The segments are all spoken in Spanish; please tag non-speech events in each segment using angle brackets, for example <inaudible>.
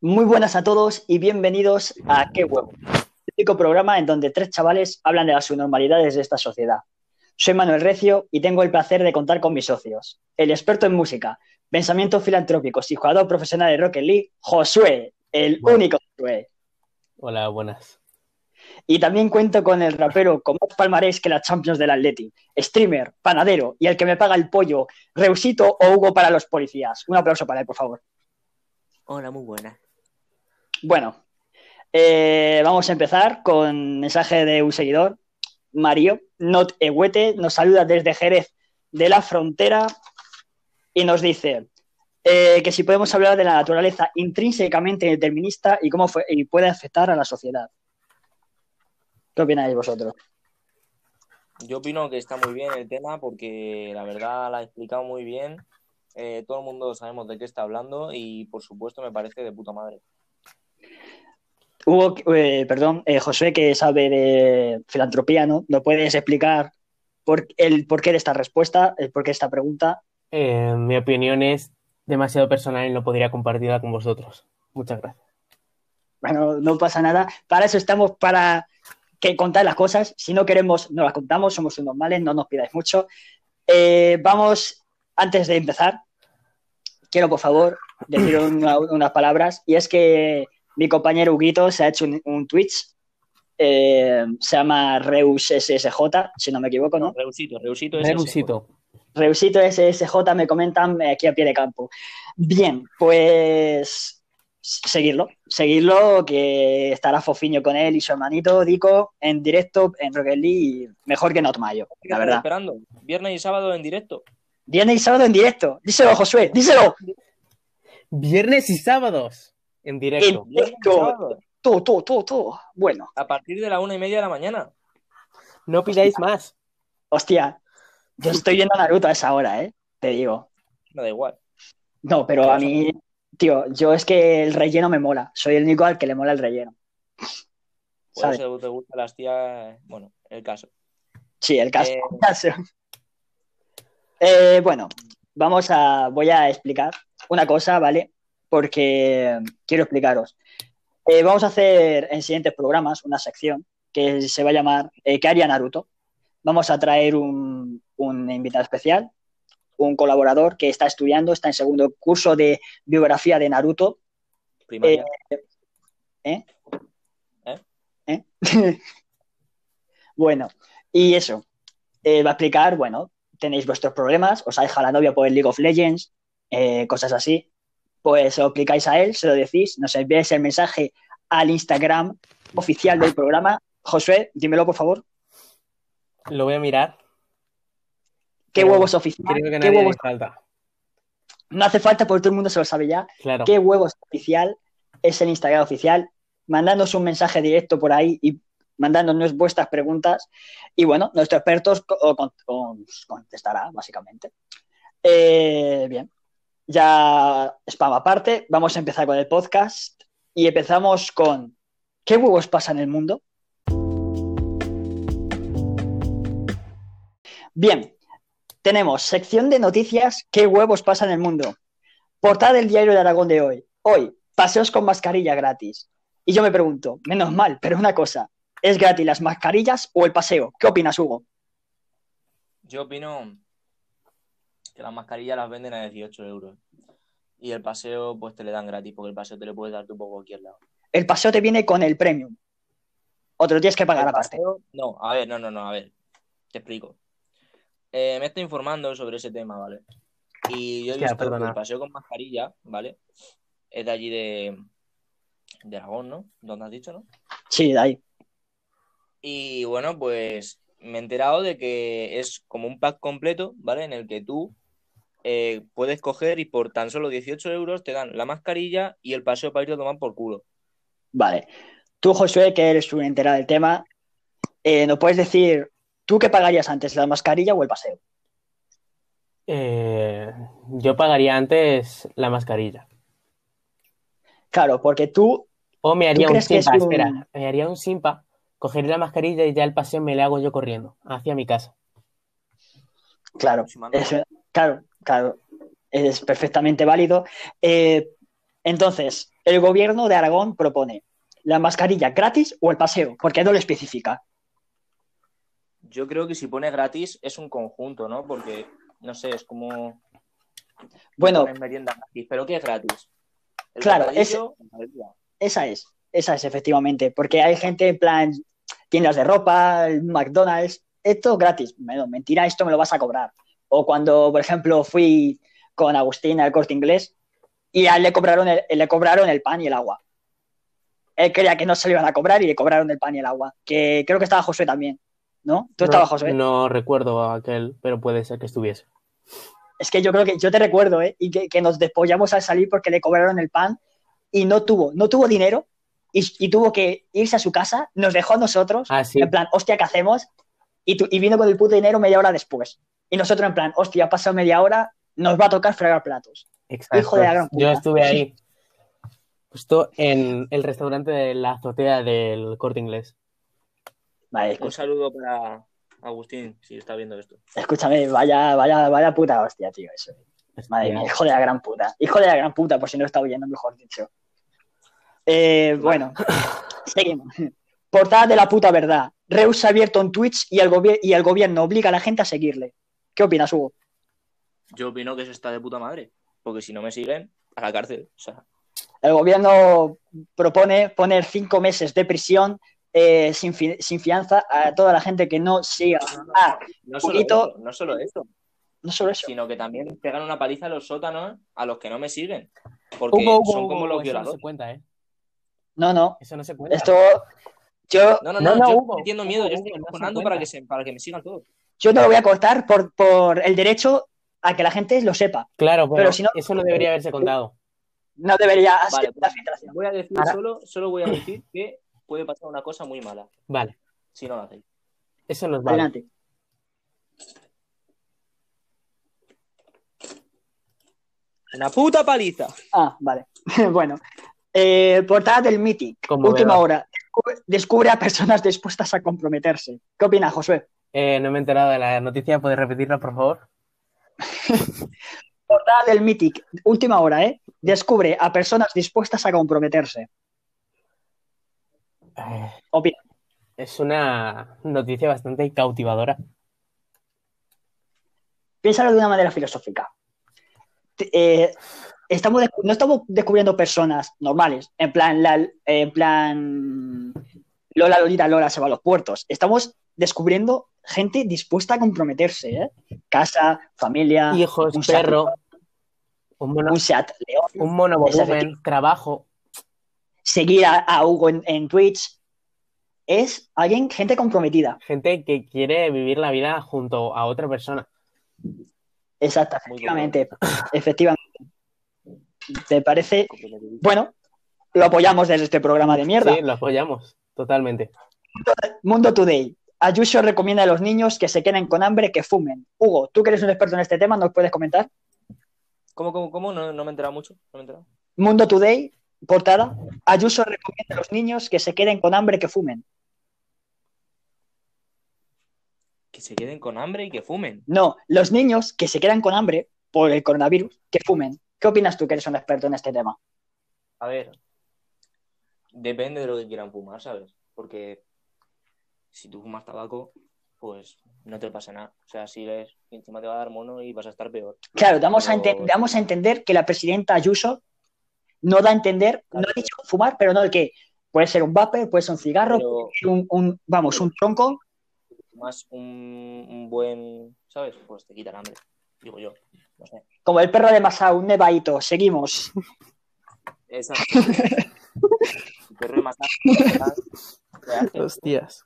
Muy buenas a todos y bienvenidos a Qué Huevo, el único programa en donde tres chavales hablan de las subnormalidades de esta sociedad. Soy Manuel Recio y tengo el placer de contar con mis socios, el experto en música, pensamientos filantrópicos y jugador profesional de Rocket League, Josué, el Bueno. único Josué. Hola, buenas. Y también cuento con el rapero con más palmarés que la Champions del Atleti, streamer, panadero y el que me paga el pollo, Reusito o Hugo para los policías. Un aplauso para él, por favor. Hola, muy buena. Bueno, eh, vamos a empezar con mensaje de un seguidor, Mario, not Ehuete, nos saluda desde Jerez de la Frontera y nos dice eh, que si podemos hablar de la naturaleza intrínsecamente determinista y cómo fue, y puede afectar a la sociedad. ¿Qué opináis vosotros? Yo opino que está muy bien el tema porque la verdad la ha explicado muy bien. Eh, todo el mundo sabemos de qué está hablando y por supuesto me parece de puta madre. Hugo, eh, perdón, eh, José, que sabe de filantropía, ¿no? ¿No puedes explicar por, el porqué de esta respuesta, el porqué de esta pregunta? Eh, mi opinión es demasiado personal y no podría compartirla con vosotros. Muchas gracias. Bueno, no pasa nada. Para eso estamos, para que contar las cosas. Si no queremos, no las contamos, somos unos normales, no nos pidáis mucho. Eh, vamos, antes de empezar, quiero por favor decir una- <coughs> unas palabras. Y es que mi compañero Huguito se ha hecho un, un Twitch. eh, se llama Reus SSJ, si no me equivoco, ¿no? Reusito, Reusito es Reusito. Reusito SSJ me comentan aquí a pie de campo. Bien, pues seguirlo, seguirlo, que estará Fofiño con él y su hermanito Dico en directo en Rocket League, y mejor que Not Mayo, la verdad. Esperando. Viernes y sábado en directo. Viernes y sábado en directo. Díselo, Josué, díselo. Viernes y sábados en directo. En- Viernes y Directo. sábado. Todo, todo, todo, todo. Bueno, A partir de la una y media de la mañana. No pidáis más. hostia, yo estoy viendo Naruto a esa hora, ¿eh? Te digo. Me da igual. No, pero a mí, tío, yo es que el relleno me mola. Soy el único al que le mola el relleno. Por ¿Sabes? eso te gustan las tías. Bueno, el caso. Sí, el caso. Eh, <laughs> el caso. Eh, bueno, vamos a, voy a explicar una cosa, ¿vale? Porque quiero explicaros. Eh, vamos a hacer en siguientes programas una sección que se va a llamar ¿Qué haría Naruto? Vamos a traer un, un invitado especial, un colaborador que está estudiando, está en segundo curso de biografía de Naruto. Primaria. ¿Eh? ¿Eh? ¿Eh? <laughs> bueno, y eso. Eh, va a explicar, bueno, tenéis vuestros problemas, os ha dejado la novia por el League of Legends, eh, cosas así. Pues se lo explicáis a él, se lo decís, nos enviáis el mensaje al Instagram oficial del programa. Josué, dímelo por favor. Lo voy a mirar. ¿Qué Pero huevos oficial? Creo que ¿Qué nadie le huevos? falta. No hace falta porque todo el mundo se lo sabe ya. Claro. ¿Qué huevos oficial es el Instagram oficial? Mandándonos un mensaje directo por ahí y mandándonos vuestras preguntas. Y bueno, nuestro experto os contestará, básicamente. Eh, bien, ya spam aparte, vamos a empezar con el podcast y empezamos con ¿qué huevos pasa en el mundo? Bien, tenemos sección de noticias ¿qué huevos pasa en el mundo? Portada del diario de Aragón de hoy. Hoy, paseos con mascarilla gratis. Y yo me pregunto, menos mal, pero una cosa, ¿es gratis las mascarillas o el paseo? ¿Qué opinas, Hugo? Yo opino que las mascarillas las venden a 18 euros. Y el paseo, pues te le dan gratis, porque el paseo te lo puedes dar tú por cualquier lado. El paseo te viene con el premium. O te lo tienes que pagar El aparte. paseo- No, a ver, no, no, no, a ver. Te explico. Eh, me estoy informando sobre ese tema, ¿vale? Y yo he Hostia, visto que el paseo con mascarilla, ¿vale? Es de allí de, de Aragón, ¿no? Donde has dicho, ¿no? Sí, de ahí. Y bueno, pues me he enterado de que es como un pack completo, ¿vale? En el que tú eh, puedes coger y por tan solo 18 euros te dan la mascarilla y el paseo para irte a tomar por culo. Vale. Tú, Josué, que eres un enterado del tema, eh, ¿nos puedes decir, tú qué pagarías antes, la mascarilla o el paseo? Eh, yo pagaría antes la mascarilla. Claro, porque tú, O me haría un simpa, es un- espera, me haría un simpa cogeré la mascarilla y ya el paseo me le hago yo corriendo hacia mi casa. Claro, es- claro, claro, es perfectamente válido. Eh, entonces, el gobierno de Aragón propone la mascarilla gratis o el paseo, porque no lo especifica. Yo creo que si pone gratis es un conjunto, ¿no? Porque, no sé, es como. Bueno, pones merienda gratis. ¿Pero qué es gratis? El Claro, bebida. esa es, esa es efectivamente, porque hay gente en plan tiendas de ropa, McDonald's, esto gratis. Mentira, esto me lo vas a cobrar. O cuando, por ejemplo, fui con Agustín al corte inglés y a él le cobraron el, le cobraron el pan y el agua. Él creía que no se lo iban a cobrar y le cobraron el pan y el agua. Que creo que estaba Josué también, ¿no? Tú estabas, no, Josué. no recuerdo aquel, pero puede ser que estuviese. Es que yo creo que yo te recuerdo, ¿eh? Y que, que nos despollamos al salir porque le cobraron el pan y no tuvo, no tuvo dinero y, y tuvo que irse a su casa, nos dejó a nosotros, Ah, sí. en plan, hostia, ¿qué hacemos? Y, tu- y vino con el puto dinero media hora después. Y nosotros en plan, hostia, ha pasado media hora, nos va a tocar fregar platos. Exacto. Hijo de la gran puta. Yo estuve ahí, <laughs> justo en el restaurante de la azotea del corte inglés. Vale, Un saludo para Agustín, si está viendo esto. escúchame, vaya, vaya, vaya puta hostia, tío, eso. Madre mía, hijo de la gran puta. Hijo de la gran puta, por si no está oyendo, mejor dicho. Eh, bueno, <coughs> seguimos. Portada de la puta verdad. Reus se ha abierto en Twitch y el, gobier- y el gobierno obliga a la gente a seguirle. ¿Qué opinas, Hugo? Yo opino que eso está de puta madre. Porque si no me siguen, a la cárcel. O sea, El gobierno propone poner cinco meses de prisión eh, sin, fi- sin fianza a toda la gente que no siga. Ah, no solo, Poquito- eso, no solo eso, no solo eso. sino que también pegan una paliza a los sótanos a los que no me siguen. Porque Hugo, Hugo, son como Hugo, los eso no se violadores. cuenta, ¿eh? No, no. Eso no se cuenta. Esto. Yo, No, no, No, no, no, yo Hugo, estoy metiendo Hugo, miedo, yo estoy no cojonando para que, se, para que me sigan todos. yo te lo voy a cortar por, por el derecho a que la gente lo sepa. Claro, pero, Pero si no- eso no debería haberse contado. No debería Vale, pues, voy a decir Ahora- solo, solo voy a decir que puede pasar una cosa muy mala Vale, si no lo hacéis. eso nos vale. Adelante. Una puta paliza. Ah, vale. <laughs> bueno. Eh, portada del Mythic. Última hora. Descubre- a personas dispuestas a comprometerse. ¿Qué opinas, Josué? Eh, no me he enterado de la noticia, ¿puedes repetirla, por favor? <laughs> Portada del Mythic. Última hora, ¿eh? Descubre a personas dispuestas a comprometerse. Eh, Opina. es una noticia bastante cautivadora. Piénsalo de una manera filosófica. Eh, estamos no estamos descubriendo personas normales, en plan, la- en plan Lola Lolita Lola se va a los puertos. Estamos descubriendo gente dispuesta a comprometerse, ¿eh? Casa, familia, Hijos, un perro, un mono, un León, un monovolumen, trabajo. Seguir a, a Hugo en, en Twitch. Es alguien, gente comprometida. Gente que quiere vivir la vida junto a otra persona. Exacto, efectivamente. Efectivamente. ¿Te parece? Bueno, lo apoyamos desde este programa de mierda. Sí, lo apoyamos, totalmente. Mundo Today. Ayuso recomienda a los niños que se queden con hambre que fumen. Hugo, tú que eres un experto en este tema, ¿nos puedes comentar? ¿Cómo, cómo, cómo? No, no me he enterado mucho. No me he enterado. Mundo Today, portada. Ayuso recomienda a los niños que se queden con hambre que fumen. Que se queden con hambre y que fumen. No, los niños que se quedan con hambre por el coronavirus, que fumen. ¿Qué opinas tú que eres un experto en este tema? A ver, depende de lo que quieran fumar, ¿sabes? Porque si tú fumas tabaco, pues no te pasa nada. O sea, si eres, encima te va a dar mono y vas a estar peor. Claro, damos, a, ente- damos a entender que la presidenta Ayuso no da a entender, no ha dicho fumar, pero no el que puede ser un vapor, puede ser un cigarro, Pero puede ser un, un- vamos, un tronco. más un, un buen, ¿sabes? Pues te quita el hambre, digo yo. No sé. Como el perro de Masao, un nevadito. Seguimos. Exacto. <laughs> El perro de masaje, ¿qué hace? <laughs> Hostias.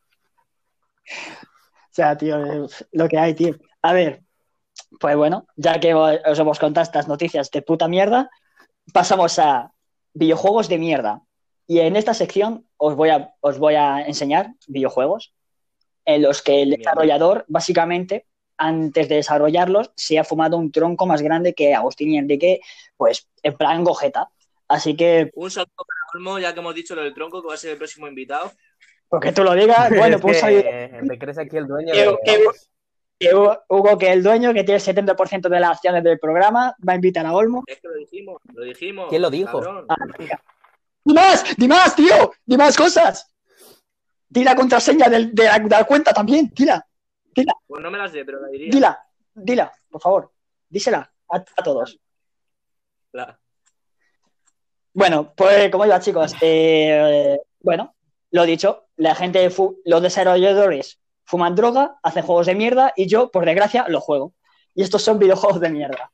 O sea, tío, eh, lo que hay, tío. A ver, pues bueno, ya que os hemos contado estas noticias de puta mierda, pasamos a videojuegos de mierda. Y en esta sección os voy a, os voy a enseñar videojuegos en los que el desarrollador, básicamente, antes de desarrollarlos, se ha fumado un tronco más grande que Agustín y Enrique, pues en plan gojeta. Así que, Un saludo para Olmo, ya que hemos dicho lo del tronco, que va a ser el próximo invitado. Porque tú lo digas, bueno, Es pues <laughs> eh, ¿Te crees aquí el dueño? de- que- que Hugo, que el dueño, que tiene el 70% de las acciones del programa, va a invitar a Olmo. Es que lo dijimos, lo dijimos. ¿Quién lo dijo? Ah. ¡Di más! ¡Di más, tío! ¡Di más cosas! Di la contraseña del- de, la, de la cuenta también, dila, Pues no me la sé, pero la diría. dila, dila, por favor, dísela a, a todos. La- Bueno, pues como iba, chicos, eh, bueno, lo dicho, la gente, fu- los desarrolladores fuman droga, hacen juegos de mierda y yo, por desgracia, los juego. Y estos son videojuegos de mierda.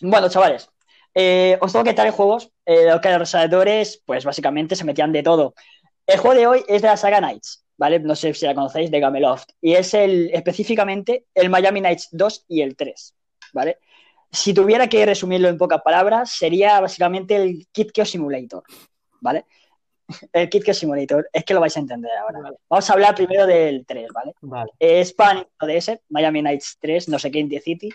Bueno, chavales, eh, os tengo que traer juegos. Eh, los desarrolladores, pues básicamente se metían de todo. El juego de hoy es de la saga Knights, ¿vale? No sé si la conocéis, de Gameloft. Y es el, específicamente el Miami Knights 2 y el 3, ¿vale? si tuviera que resumirlo en pocas palabras, sería básicamente el KitKeo Simulator, ¿vale? El KitKeo Simulator, es que lo vais a entender ahora. Vamos a hablar primero del 3, ¿vale? Vale. Es para ODS, Miami Nights 3, no sé qué, in the City.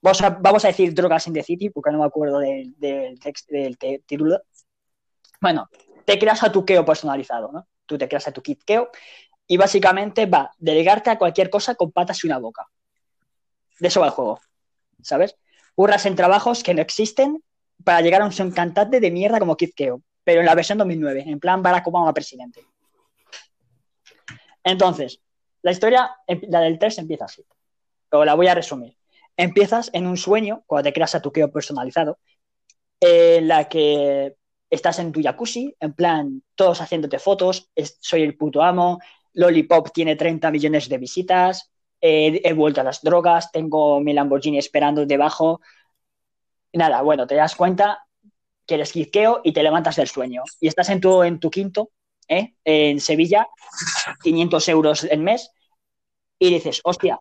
Vamos a, vamos a decir drogas in the City, porque no me acuerdo del, del, text- del título. Bueno, te creas a tu Keo personalizado, ¿no? Tú te creas a tu KitKeo y básicamente va de ligarte a cualquier cosa con patas y una boca. De eso va el juego, ¿sabes? Curras en trabajos que no existen para llegar a un son cantante de mierda como Kid Keo, pero en la versión 2009, en plan Barack Obama presidente. Entonces, la historia, la del 3 empieza así. O la voy a resumir. Empiezas en un sueño, cuando te creas a tu Keo personalizado, en la que estás en tu jacuzzi, en plan, todos haciéndote fotos, soy el puto amo, Lollipop tiene 30 millones de visitas, he vuelto a las drogas, tengo mi Lamborghini esperando debajo. Nada, bueno, te das cuenta que eres quisqueo y te levantas del sueño. Y estás en tu, en tu quinto, ¿eh? en Sevilla, 500 euros el mes, y dices, hostia,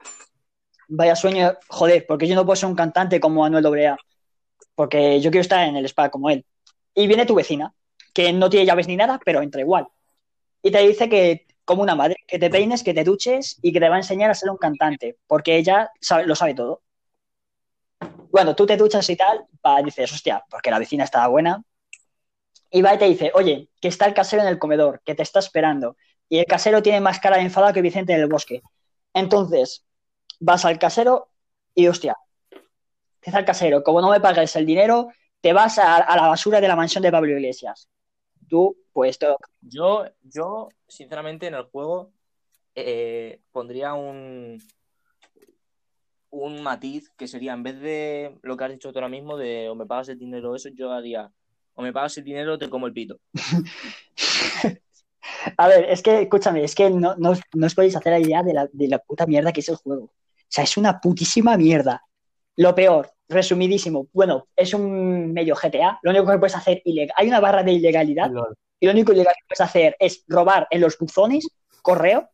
vaya sueño, joder, porque yo no puedo ser un cantante como Manuel Dobrea, porque yo quiero estar en el spa como él. Y viene tu vecina, que no tiene llaves ni nada, pero entra igual. Y te dice que, como una madre, que te peines, que te duches y que te va a enseñar a ser un cantante, porque ella sabe- lo sabe todo. Bueno, tú te duchas y tal, pa, dices, hostia, porque la vecina estaba buena. Y va y te dice, oye, que está el casero en el comedor, que te está esperando. Y el casero tiene más cara de enfadado que Vicente en el bosque. Entonces, vas al casero y, hostia, dice al casero, como no me pagues el dinero, te vas a, la basura de la mansión de Pablo Iglesias. Tú, pues, to- Yo, yo, sinceramente, en el juego eh, pondría un, un matiz que sería, en vez de lo que has dicho tú ahora mismo, de o me pagas el dinero o eso, yo haría, o me pagas el dinero o te como el pito. <laughs> A ver, es que, escúchame, es que no, no, os- no os podéis hacer la idea de la, de la puta mierda que es el juego. O sea, es una putísima mierda. Lo peor, resumidísimo, bueno, es un medio GTA. Lo único que puedes hacer ilegal. Hay una barra de ilegalidad y lo único ilegal que puedes hacer es robar en los buzones, correo,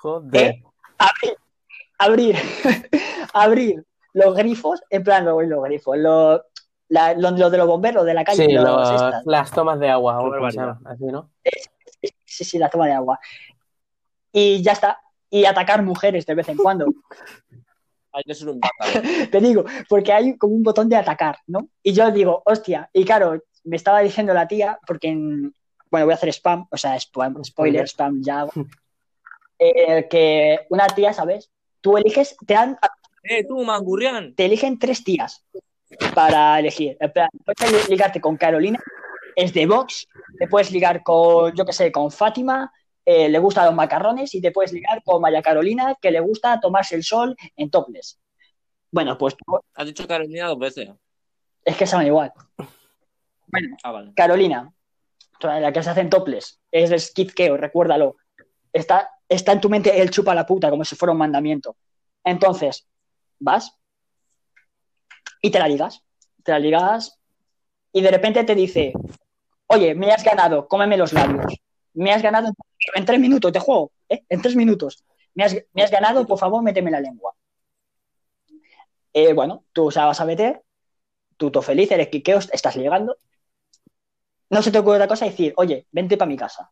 Joder. ¿Eh? abrir, abrir, <laughs> abrir los grifos, en plan, los, los grifos, los, la- lo, lo de los bomberos de la calle, Sí, los las tomas de agua, o así, ¿no? Sí, sí, la toma de agua. Y ya está. Y atacar mujeres de vez en cuando. Hay que ser un bárbaro. <laughs> Te digo, porque hay como un botón de atacar, ¿no? Y yo digo, hostia, y claro, me estaba diciendo la tía, porque, en- bueno, voy a hacer spam, o sea, spam, spoiler, spam, ya hago. <laughs> Eh, que una tía, ¿sabes? Tú eliges, te dan, ¡Eh, tú, Mangurrián! te eligen tres tías para elegir. Puedes ligarte con Carolina, es de Vox, te puedes ligar con, yo qué sé, con Fátima, eh, le gustan los macarrones, y te puedes ligar con María Carolina, que le gusta tomarse el sol en topless. Bueno, pues Has dicho Carolina dos veces. es que saben igual. Ah, vale. Carolina, la que se hace en topless, es de Skid recuérdalo. Está, está en tu mente el chupa la puta, como si fuera un mandamiento. Entonces, vas y te la ligas. Te la ligas y de repente te dice, oye, me has ganado, cómeme los labios. Me has ganado en, tres minutos, te juego, ¿eh? En tres minutos. Me has, me has ganado, por favor, méteme la lengua. Eh, bueno, tú se la vas a meter, tú todo feliz, eres quiqueo, estás llegando. No se te ocurre otra cosa decir, oye, vente para mi casa.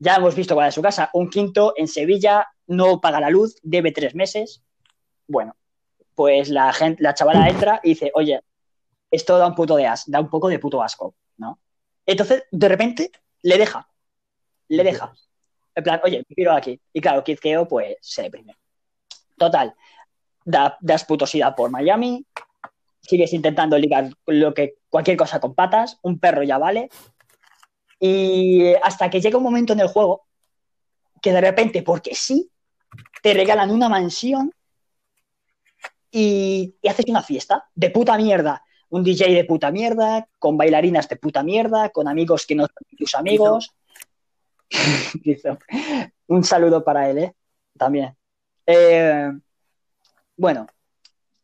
Ya hemos visto cuál es su casa. Un quinto en Sevilla, no paga la luz, debe tres meses. Bueno, pues la gente, la chavala entra y dice, oye, esto da un puto de as, da un poco de puto asco, ¿no? Entonces, de repente, le deja. Le deja. En plan, oye, me quiero aquí. Y claro, Kid Keo, pues, se deprime. Total. Da, das putosidad por Miami. Sigues intentando ligar lo que, cualquier cosa con patas. Un perro ya vale. Y hasta que llega un momento en el juego que de repente, porque sí, te regalan una mansión y, y haces una fiesta de puta mierda. Un DJ de puta mierda, con bailarinas de puta mierda, con amigos que no son tus amigos. <laughs> Un saludo para él, ¿eh? También. Eh, bueno,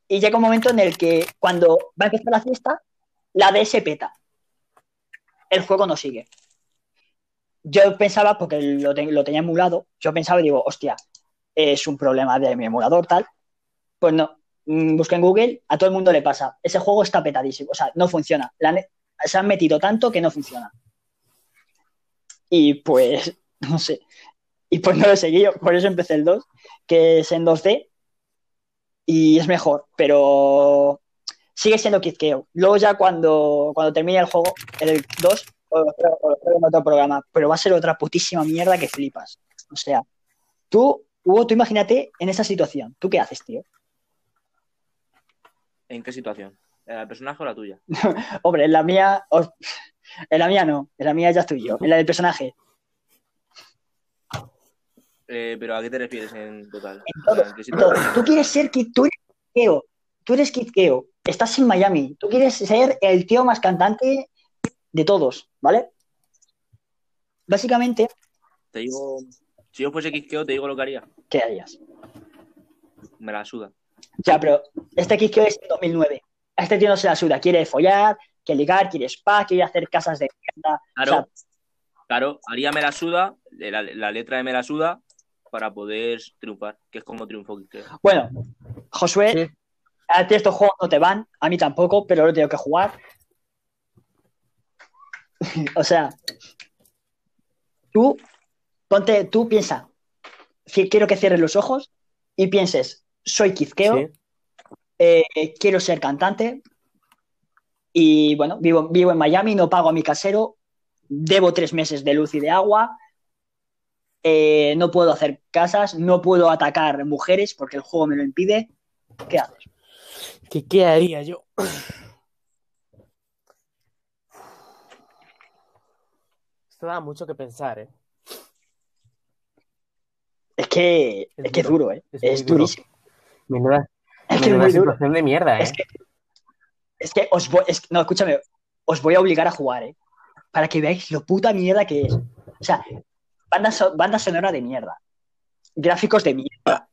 y llega un momento en el que cuando va a empezar la fiesta, la DS peta. El juego no sigue. Yo pensaba, porque lo, te- lo tenía emulado, yo pensaba y digo, hostia, es un problema de mi emulador, tal. Pues no, Mm, busqué en Google, a todo el mundo le pasa. Ese juego está petadísimo, o sea, no funciona. La se han metido tanto que no funciona. Y pues, <laughs> no sé. Y pues no lo he seguido, por eso empecé el 2, que es en 2D y es mejor, pero sigue siendo Kizkeo. Luego ya cuando, cuando termine el juego, el 2, o lo traigo- o lo traigo en otro programa, pero va a ser otra putísima mierda que flipas. O sea, tú, Hugo, tú imagínate en esa situación. ¿Tú qué haces, tío? ¿En qué situación? ¿El personaje o la tuya? <laughs> Hombre, en la mía, os- en la mía no, en la mía ya estoy yo, en la del personaje. Eh, ¿Pero a qué te refieres en total? En O todo, sea, ¿en? Tú quieres ser Kid, tú eres tú eres Kid Keo, estás en Miami, tú quieres ser el tío más cantante de todos, ¿vale? Básicamente, Te digo, si yo fuese Kizkeo, te digo lo que haría. ¿qué harías? Me la suda. Ya, pero este Keo es de 2009. A este tío no se la suda, quiere follar, quiere ligar, quiere spa, quiere hacer casas de mierda. Claro, O sea, claro, haría me la suda, la, la letra de me la suda, para poder triunfar, que es como triunfó Kizkeo. bueno, Josué, Sí. a ti estos juegos no te van, a mí tampoco, pero lo tengo que jugar. <laughs> o sea, tú, ponte, tú piensa, quiero que cierres los ojos y pienses, soy Sí. eh, quiero ser cantante y bueno, vivo, vivo en Miami, no pago a mi casero, debo tres meses de luz y de agua, eh, no puedo hacer casas, no puedo atacar mujeres porque el juego me lo impide. ¿Qué haces? ¿Qué, qué haría yo? Esto da mucho que pensar, ¿eh? Es que es, Es que es duro, ¿eh? es Es, durísimo. Menuda, Es que es muy duro. situación de mierda, ¿eh? Es que, es que os voy, es- no, escúchame, os voy a obligar a jugar, ¿eh? Para que veáis lo puta mierda que es. O sea, banda, so- banda sonora de mierda. Gráficos de mierda.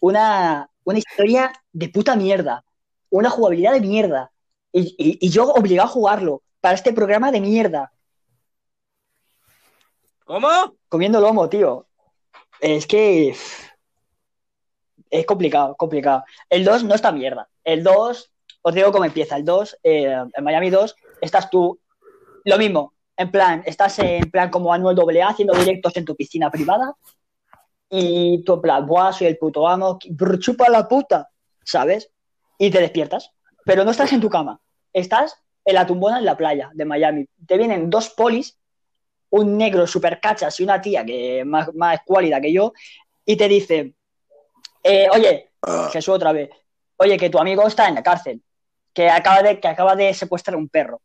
Una, una historia de puta mierda. Una jugabilidad de mierda. Y, y- y yo obligado a jugarlo para este programa de mierda. ¿Cómo? Comiendo lomo, tío. Es que. Es complicado, complicado. El 2 no está mierda. El 2, os digo cómo empieza. El 2, eh, en Miami 2, estás tú. Lo mismo. En plan, estás en plan como Anuel AA haciendo directos en tu piscina privada. Y tú, en plan, buah, soy el puto amo. Chupa la puta. ¿Sabes? Y te despiertas. Pero no estás en tu cama. Estás en la tumbona en la playa de Miami. Te vienen dos polis un negro super cachas y una tía que más, más cuálida que yo, y te dice, eh, oye, Jesús otra vez, oye, que tu amigo está en la cárcel, que acaba de, que acaba de secuestrar un perro.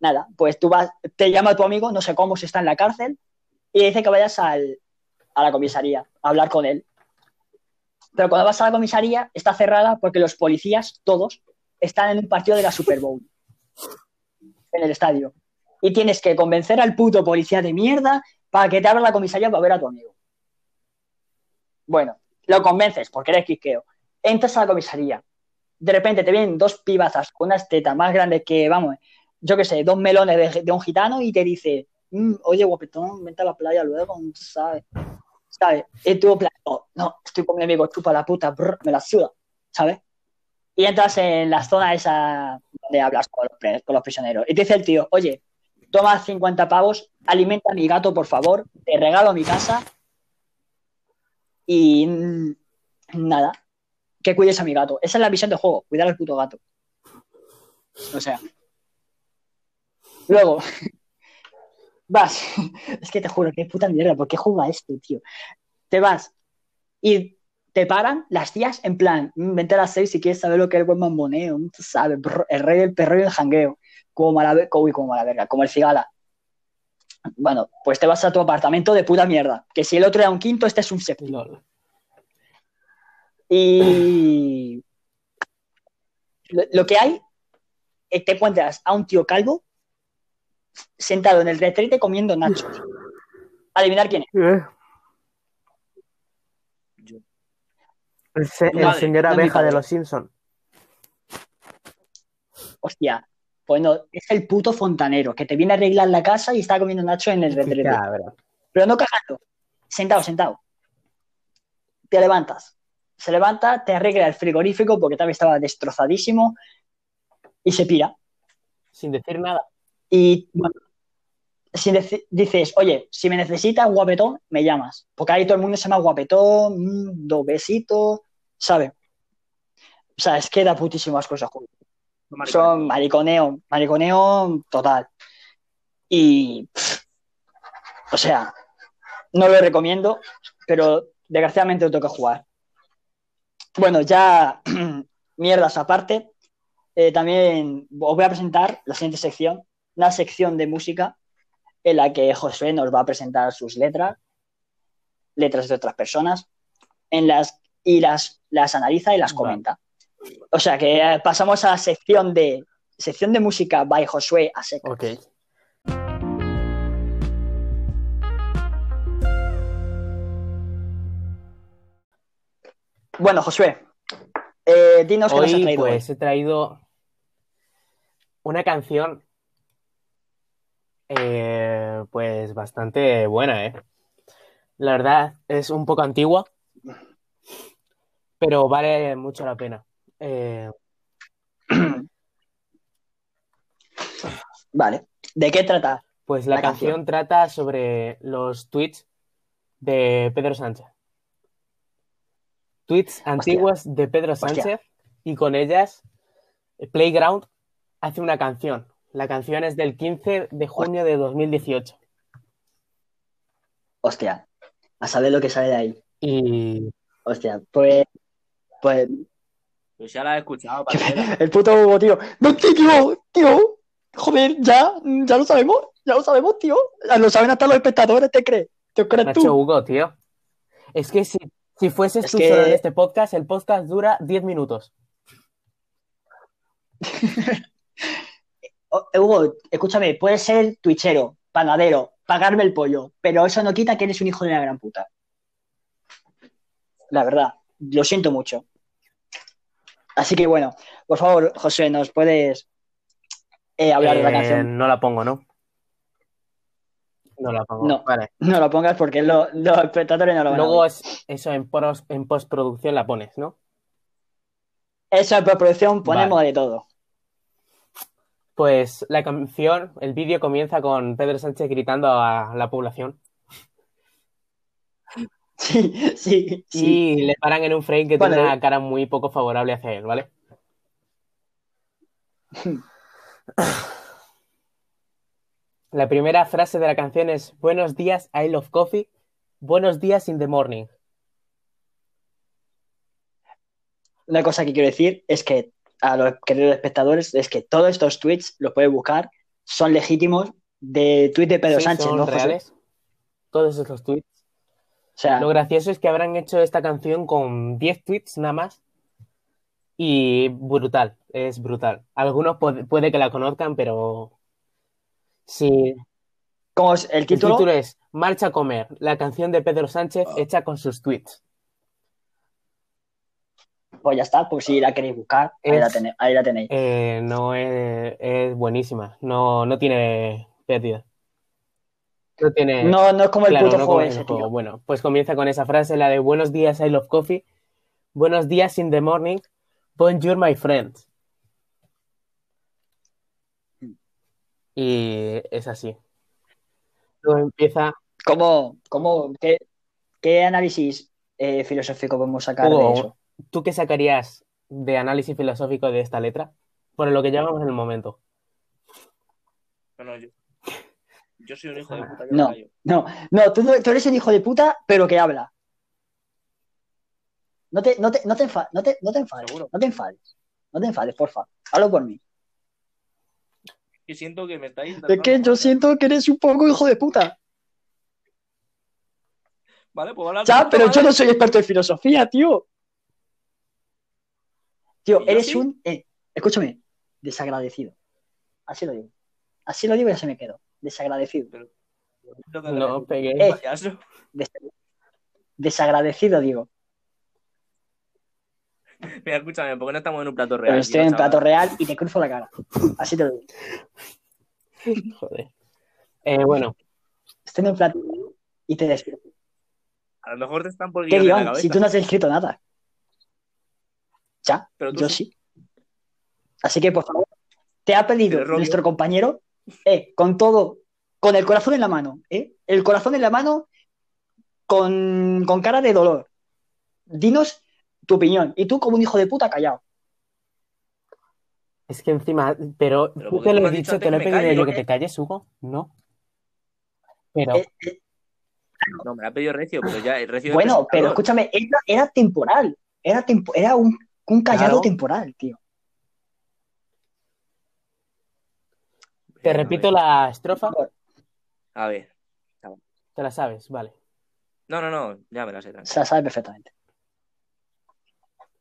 Nada, pues tú vas, te llama tu amigo, no sé cómo, si está en la cárcel, y dice que vayas al, a la comisaría a hablar con él. Pero cuando vas a la comisaría, está cerrada porque los policías, todos, están en un partido de la Super Bowl. En el estadio y tienes que convencer al puto policía de mierda para que te abra la comisaría para ver a tu amigo. Bueno, lo convences porque eres quisqueo. Entras a la comisaría. De repente te vienen dos pibazas con unas tetas más grandes que, vamos, yo qué sé, dos melones de, un gitano y te dice, "Mm, oye, guapetón, vente a la playa luego, ¿sabes? ¿Sabes? Y tú, "Oh, no, estoy con mi amigo, chupa la puta, brr, me la suda, ¿sabes? Y entras en la zona esa donde hablas con los, con los prisioneros. Y te dice el tío, oye, toma 50 pavos, alimenta a mi gato, por favor, te regalo mi casa y nada, que cuides a mi gato. Esa es la visión del juego, cuidar al puto gato. O sea, Luego, <laughs> vas. <laughs> Es que te juro, qué puta mierda, ¿por qué juega esto, tío? Te vas y te paran las tías en plan, "Mm, vente a las seis si quieres saber lo que es el buen mamoneo, tú sabes, el rey del perro y el jangueo, como mala, uy, como mala verga, como el cigala. Bueno, pues te vas a tu apartamento de puta mierda, que si el otro era un quinto, este es un séptimo. Lol. Y lo, lo que hay es que te encuentras a un tío calvo sentado en el retrete comiendo nachos. Adivinar quién es. Eh. El, se- señor abeja de los Simpson. Hostia, pues no, es el puto fontanero que te viene a arreglar la casa y está comiendo nachos en el retrete. Pero no cagando. Sentado, sentado. Te levantas. Se levanta, te arregla el frigorífico porque también estaba destrozadísimo y se pira. Sin decir nada. Y bueno, si dices, oye, si me necesitas guapetón, me llamas. Porque ahí todo el mundo se llama guapetón, mm, dos besitos, ¿sabes? O sea, es que da putísimas cosas. Son mariconeo, mariconeo total. Y, pff, o sea, no lo recomiendo, pero desgraciadamente lo tengo que jugar. Bueno, ya <clears throat> mierdas aparte, eh, también os voy a presentar la siguiente sección, una sección de música en la que Josué nos va a presentar sus letras, letras de otras personas, en las, y las, las analiza y las comenta. O sea que eh, pasamos a la sección de sección de música by Josué a secas. Ok. Bueno, Josué, eh, dinos qué nos has Hoy, traído. pues, he traído una canción, eh, pues, bastante buena, ¿eh? La verdad, es un poco antigua, pero vale mucho la pena. Eh. <clears throat> Vale. ¿De qué trata? pues la, La canción, canción. trata sobre los tweets de Pedro Sánchez. Tweets antiguos de Pedro Hostia. Sánchez y con ellas Playground hace una canción. La canción es del 15 de junio de 2018. Hostia, a saber lo que sale de ahí. Y Hostia, pues. Pues. Pues ya la he escuchado. El puto Hugo, tío. No, tío, tío. Joder, ya, ya lo sabemos. Ya lo sabemos, tío. Ya Lo saben hasta los espectadores, ¿te crees? ¿Te crees Nacho tú? Hugo, tío. Es que si, si fueses Es tú que- solo en este podcast, el podcast dura 10 minutos. Oh, <laughs> Hugo, escúchame, puedes ser twitchero, panadero, pagarme el pollo, pero eso no quita que eres un hijo de la gran puta. La verdad, lo siento mucho. Así que bueno, por favor, José, ¿nos puedes eh, hablar de la Eh, canción? no la pongo, ¿no? No la pongo. No. Vale. No lo pongas porque lo- los espectadores no lo van a Luego ver. es- eso en, pros- en postproducción la pones, ¿no? Eso en producción ponemos de todo. Pues la canción, el vídeo comienza con Pedro Sánchez gritando a la población <laughs> Sí, sí, sí. y le paran en un frame que Vale. tiene una cara muy poco favorable hacia él, ¿vale? <laughs> La primera frase de la canción es Buenos días, I love coffee. Buenos días in the morning. Una cosa que quiero decir es que a los queridos espectadores es que todos estos tweets los puedes buscar, son legítimos de tweet de Pedro Sí, Sánchez, son ¿no, reales. Todos esos tweets. O sea, Lo gracioso es que habrán hecho esta canción con 10 tweets nada más. Y brutal, es brutal. Algunos puede, puede que la conozcan, pero sí. ¿cómo es el El título? título es Marcha a comer, la canción de Pedro Sánchez hecha con sus tweets. Pues ya está, pues si la queréis buscar, ahí, Es- la, tenéis, ahí la tenéis. Eh, no es, es buenísima, no, no tiene pérdida. No tiene. No, no es como el Claro, puto no juego el juego. Bueno, pues comienza con esa frase, la de Buenos días, I love coffee. Buenos días in the morning. Bonjour, my friend. Y es así. Luego empieza. ¿Cómo, cómo, qué, qué análisis eh, filosófico podemos sacar de eso? ¿tú qué sacarías de análisis filosófico de esta letra? Por lo que llevamos en el momento. No, no, yo. Yo soy un hijo de puta que No. callo. No, no tú, tú eres un hijo de puta, pero que habla. No te, no te, no te, enfa- no te, no te enfades, Seguro. no te enfades. No te enfades, porfa. Hablo por mí. Y siento que me estáis. Es que yo siento que eres un poco hijo de puta. Vale, pues hablar Ya, pero yo no soy experto en filosofía, tío. Tío, ¿Y yo eres sí? un. eh, escúchame, desagradecido. Así lo digo. Así lo digo y así me quedo. Desagradecido. Lo que No. Eh. payaso. Des- desagradecido, digo. Mira, escúchame, porque no estamos en un plato real. Pero estoy tío, en plato chaval? real y te cruzo la cara. Así te lo digo. <laughs> Joder. Eh, bueno, Estoy en un plato y te despierto. A lo mejor te están por ¿Qué guion la. Si tú no has escrito nada. Ya, Pero tú yo sí. sí. Así que, por favor, te ha pedido nuestro compañero, eh, con todo, con el corazón en la mano, eh, el corazón en la mano, con, con cara de dolor. Dinos tu opinión. Y tú, como un hijo de puta, callado. es que encima, pero, Pero tú te lo me he dicho te lo he pedido calle, yo ¿no? que te calles, Hugo. No. Pero, Eh, eh, No, me la ha pedido Recio, pero ya el Recio es bueno, pero escúchame, era, era temporal. Era, tempo- era un, un callado Claro. temporal, tío. Te repito la estrofa, A ver. te la sabes, vale. No, no, no, ya me la sé. Tranquilo. sea, sabe perfectamente.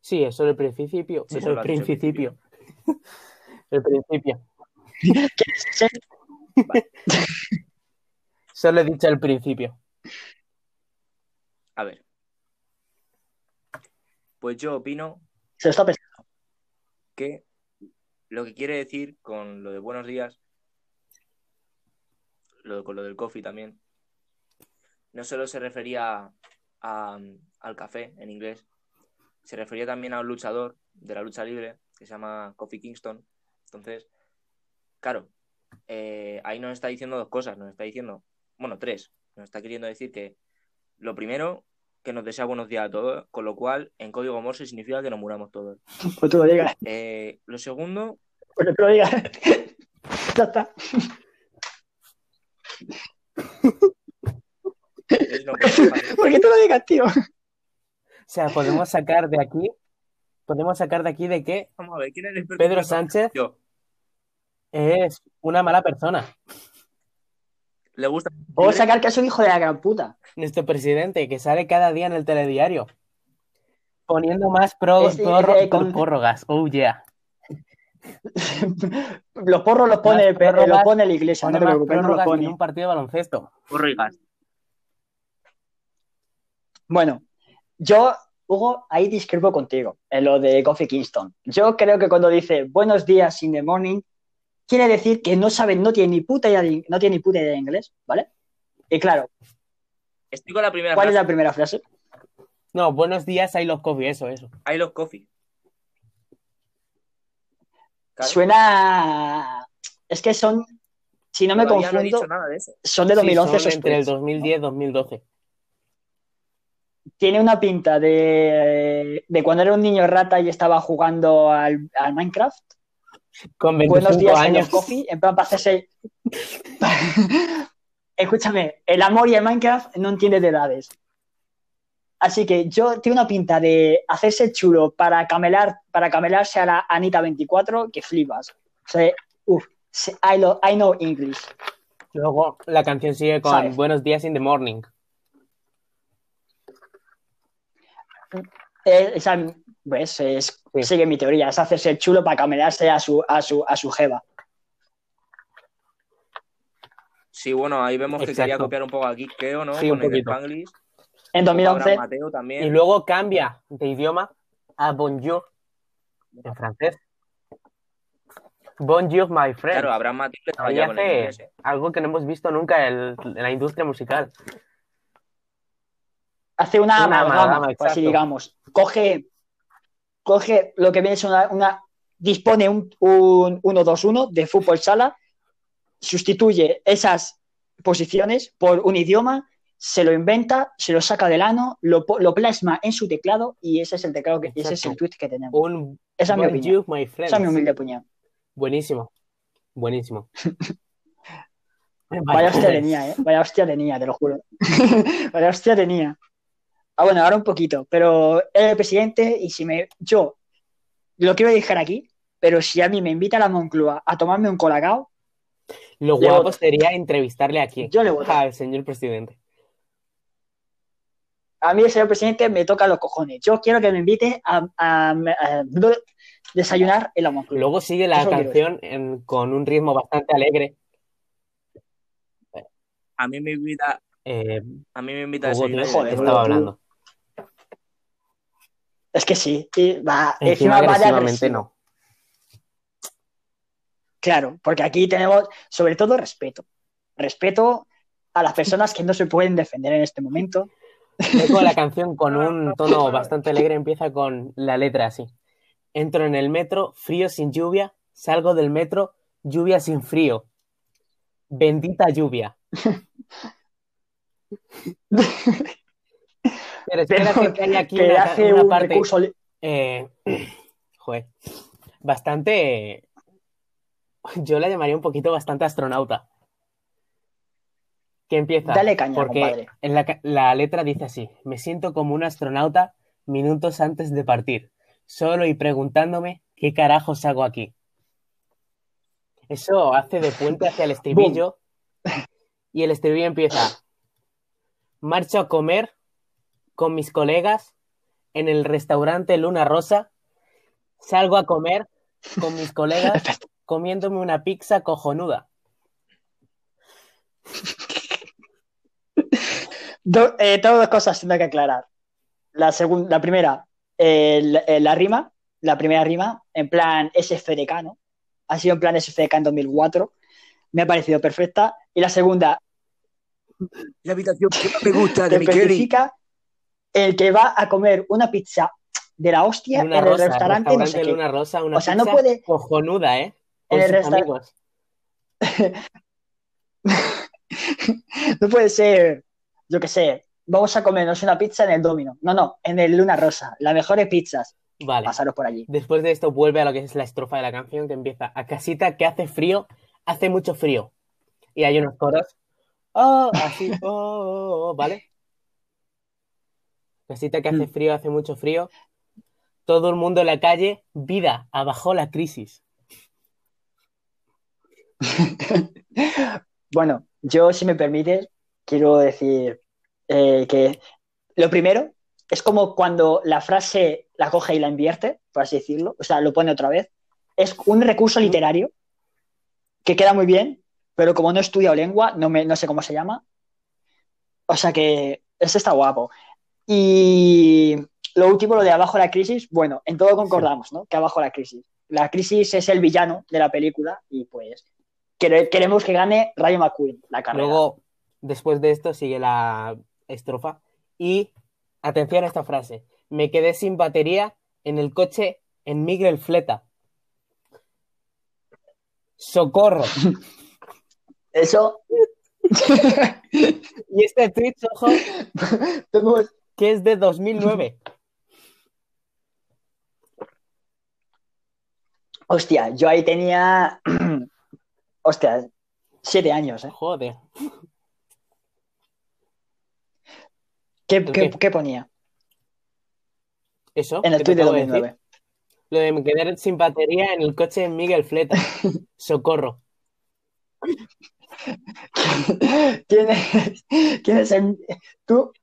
Sí, eso es el principio. Sí, eso el principio. el principio. <laughs> Solo he dicho el principio. A ver. Pues yo opino Se lo está pensando. que lo que quiere decir con lo de buenos días, lo, con lo del coffee también, no solo se refería a- al café en inglés, se refería también a un luchador de la lucha libre que se llama Kofi Kingston. Entonces, claro, eh, ahí nos está diciendo dos cosas, nos está diciendo, bueno, tres, nos está queriendo decir que lo primero, que nos desea buenos días a todos, con lo cual en código Morse significa que nos muramos todos. Pues tú lo digas. Eh, lo segundo, Porque tú lo digas. <laughs> ya está. es no Porque tú lo digas, tío. O sea, podemos sacar de aquí, podemos sacar de aquí de que Vamos a ver, ¿quién es el experto? Pedro en Sánchez Yo. es una mala persona. ¿Le gusta? Puedo sacar que es un hijo de la gran puta. Nuestro presidente, que sale cada día en el telediario, poniendo más pro- Es- es prorro- de- con- prórrogas. Oh, yeah. <laughs> los porros los pone, prórrogas los pone la iglesia, Pone no te preocupes, no los prórrogas que en pone. un partido de baloncesto. Porro y gas. Bueno, yo, Hugo, ahí discrepo contigo en lo de Kofi Kingston. Yo creo que cuando dice buenos días in the morning, quiere decir que no sabe, no tiene ni puta idea de, no tiene ni puta idea de inglés, ¿vale? Y claro, Estoy con la primera ¿cuál es la primera frase? No, buenos días, I love coffee, eso, eso. I love coffee. Claro, Suena. Es que son, si no me todavía no he confundo, dicho nada de eso. son de Sí, 2011 son esos entre el tweets. 2010 y 2012. Tiene una pinta de, de cuando era un niño rata y estaba jugando al, al Minecraft. Con Buenos 25 días, I años. coffee, en plan para hacerse. <laughs> Escúchame, el amor y el Minecraft no entiende de edades. Así que yo tiene una pinta de hacerse chulo para camelar, para camelarse a la Anita 24 que flipas. O sea, uff, I, know English. Luego la canción sigue con ¿Sabes? Buenos días in the morning. Eh, esa, pues, es, Sí. sigue mi teoría, es hacerse chulo para camelarse a su, a su, a su jeva. Sí, bueno, ahí vemos que quería copiar un poco a Geek Keo, ¿no? Sí, un Con el. Spanglish. En Abraham 2011, Mateo Y luego cambia de idioma a bonjour en francés. Bonjour, my friend. Claro, Abraham Mateo le estaba Ahí ya con el hace inglés, ¿eh? algo que no hemos visto nunca en, en la industria musical. Hace una, Una amalgama, amalgama, así digamos. Coge, coge lo que viene ser una, una- dispone un, un 1-2-1 de fútbol sala, sustituye esas posiciones por un idioma, se lo inventa, se lo saca del ano, lo, plasma en su teclado y ese es el teclado que, ese es el tweet que tenemos. Vaya hostia tenía, <laughs> ¿eh? Vaya hostia tenía, te lo juro. <laughs> Vaya hostia tenía. Ah, bueno, ahora un poquito, pero es el presidente y si me... Yo lo quiero dejar aquí, pero si a mí me invita a la Moncloa a tomarme un colacao, Lo guapo voto. sería entrevistarle aquí yo le voto. al señor presidente. A mí el señor presidente me toca los cojones. Yo quiero que me invite a, a- a desayunar en la Moncloa. Luego sigue la Eso canción en- con un ritmo bastante alegre. A mí me invita, Eh, a mí me invita a desayunar. joder, estaba tú. hablando. Es que sí. y va, Encima encima agresivamente no. Claro, porque aquí tenemos sobre todo respeto. Respeto a las personas que no se pueden defender en este momento. Luego la canción con un <laughs> tono bastante alegre empieza con la letra así. Entro en el metro, frío sin lluvia, salgo del metro, lluvia sin frío. Bendita lluvia. <laughs> Pero <laughs> Pero que hay aquí que una, hace una un parte recurso. eh, <clears throat> joder, bastante... Yo la llamaría un poquito bastante astronauta. Que empieza Dale caña, porque compadre. en la letra dice así, me siento como un astronauta minutos antes de partir, solo y preguntándome qué carajos hago aquí. Eso hace de puente hacia el estribillo y el estribillo empieza, marcho a comer con mis colegas en el restaurante Luna Rosa, salgo a comer con mis colegas <laughs> comiéndome una pizza cojonuda. Do- eh, tengo dos cosas tengo que aclarar. La, la primera, el- el- la rima, la primera rima, en plan SFDK, ¿no? Ha sido en plan SFDK en 2004. Me ha parecido perfecta. Y la segunda, La habitación que me gusta de Micheli. especifica el que va a comer una pizza de la hostia en el restaurante, no sé. Luna Rosa, una O sea, no pizza puede- cojonuda, ¿eh? Con En el sus amigos. <laughs> No puede ser, yo qué sé, vamos a comernos una pizza en el Domino. No, no, en el Luna Rosa. Las mejores pizzas. Vale. Pasaros por allí. Después de esto vuelve a lo que es la estrofa de la canción que empieza a casita que hace frío, hace mucho frío. Y hay unos coros. Oh, así, oh, oh, oh, ¿vale? Casita que hace Mm. frío, hace mucho frío. Todo el mundo en la calle, vida, abajo la crisis. <laughs> Bueno, yo, si me permites, quiero decir eh, que lo primero es como cuando la frase la coge y la invierte, por así decirlo, o sea, lo pone otra vez. Es un recurso literario que queda muy bien, pero como no he estudiado lengua, no, me, no sé cómo se llama. O sea que ese está guapo. Y lo último, lo de abajo la crisis, bueno, en todo concordamos, ¿no? Que abajo la crisis. La crisis es el villano de la película y pues quere- queremos que gane Rayo McQueen la carrera. Luego, después de esto, sigue la estrofa. Y atención a esta frase. Me quedé sin batería en el coche en Miguel Fleta. Socorro. <laughs> Eso. <laughs> Y este tweet, ojo, <laughs> Tenemos- que es de 2009. Hostia, yo ahí tenía. <clears throat> Hostia, siete años, ¿eh? Joder. ¿Qué, ¿Tú qué- qué? qué ponía? Eso. En el tweet de acabo de 2009. decir. Lo de me quedé sin batería en el coche en Miguel Fleta. <laughs> Socorro. <laughs> ¿Quién es, quién es el. Tú,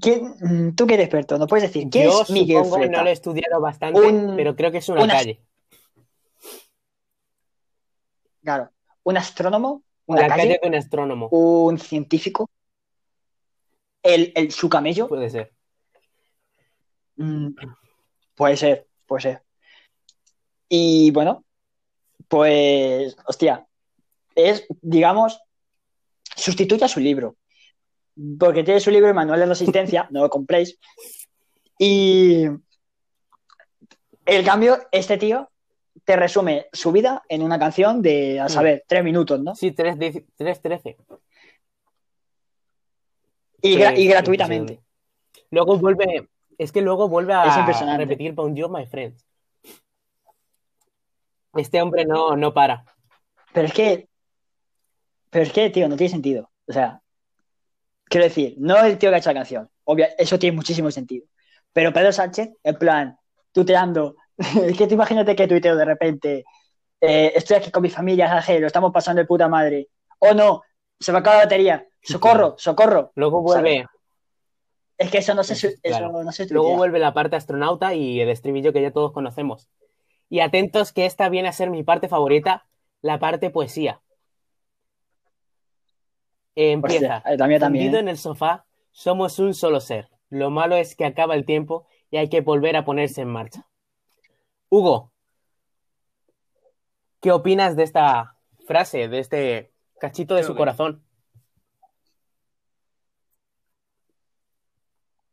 quién, mm, tú que eres experto, ¿no puedes decir qué Yo es Miguel supongo que no lo he estudiado bastante, Un- pero creo que es una una- calle. Claro, un astrónomo, una La calle, calle de un astrónomo. un científico, el, el su camello. Puede ser. Mm, puede ser, puede ser. Y bueno, pues, hostia, es, digamos, sustituye a su libro. Porque tiene su libro, el Manual de Resistencia, no lo compréis. Y el cambio, este tío te resume su vida en una canción de, a saber, tres minutos, ¿no? Sí, 3.13. Y, Sí, gra- y es gratuitamente. Luego vuelve, es que luego vuelve a impresionante. repetir Bonjour, my friends. Este hombre no, no para. Pero es que Pero es que, tío, no tiene sentido. O sea, quiero decir, no el tío que ha hecho la canción. Obvia, eso tiene muchísimo sentido. Pero Pedro Sánchez, en plan, tuteando. <laughs> es que tú imagínate que tuiteo de repente. eh, estoy aquí con mi familia, jaje, lo estamos pasando de puta madre. O no, se me acaba la batería. Socorro, <laughs> socorro. Luego vuelve, Es que eso no se, Eso, no se luego vuelve la parte astronauta y el estribillo que ya todos conocemos. Y atentos que esta viene a ser mi parte favorita, la parte poesía. Empieza. Hostia, eh, también. Fundido ¿eh? en el sofá, somos un solo ser. Lo malo es que acaba el tiempo y hay que volver a ponerse en marcha. Hugo, ¿qué opinas de esta frase, de este cachito de Creo su que- corazón?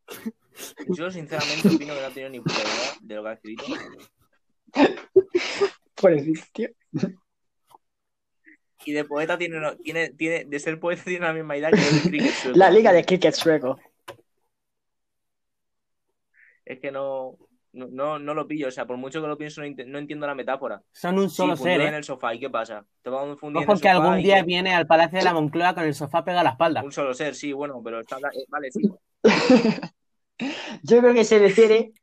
<laughs> Yo, sinceramente, opino que no ha tenido ni puta idea de lo que ha escrito. <laughs> Pobrecito, tío. Y de poeta tiene, tiene, tiene, de ser poeta tiene la misma idea que de cricket <laughs> sueco. La liga de cricket sueco. Es que no, no, no, no lo pillo. O sea, por mucho que lo pienso, no, entiendo la metáfora. Son un solo ser, en ¿eh? el sofá. ¿Y qué pasa? Te vamos a fundir en Ojo el que sofá algún día viene al Palacio de la Moncloa con el sofá pegado a la espalda. Un solo ser, sí, bueno, pero está... eh, Vale, sí. <laughs> Yo creo que se refiere. <laughs>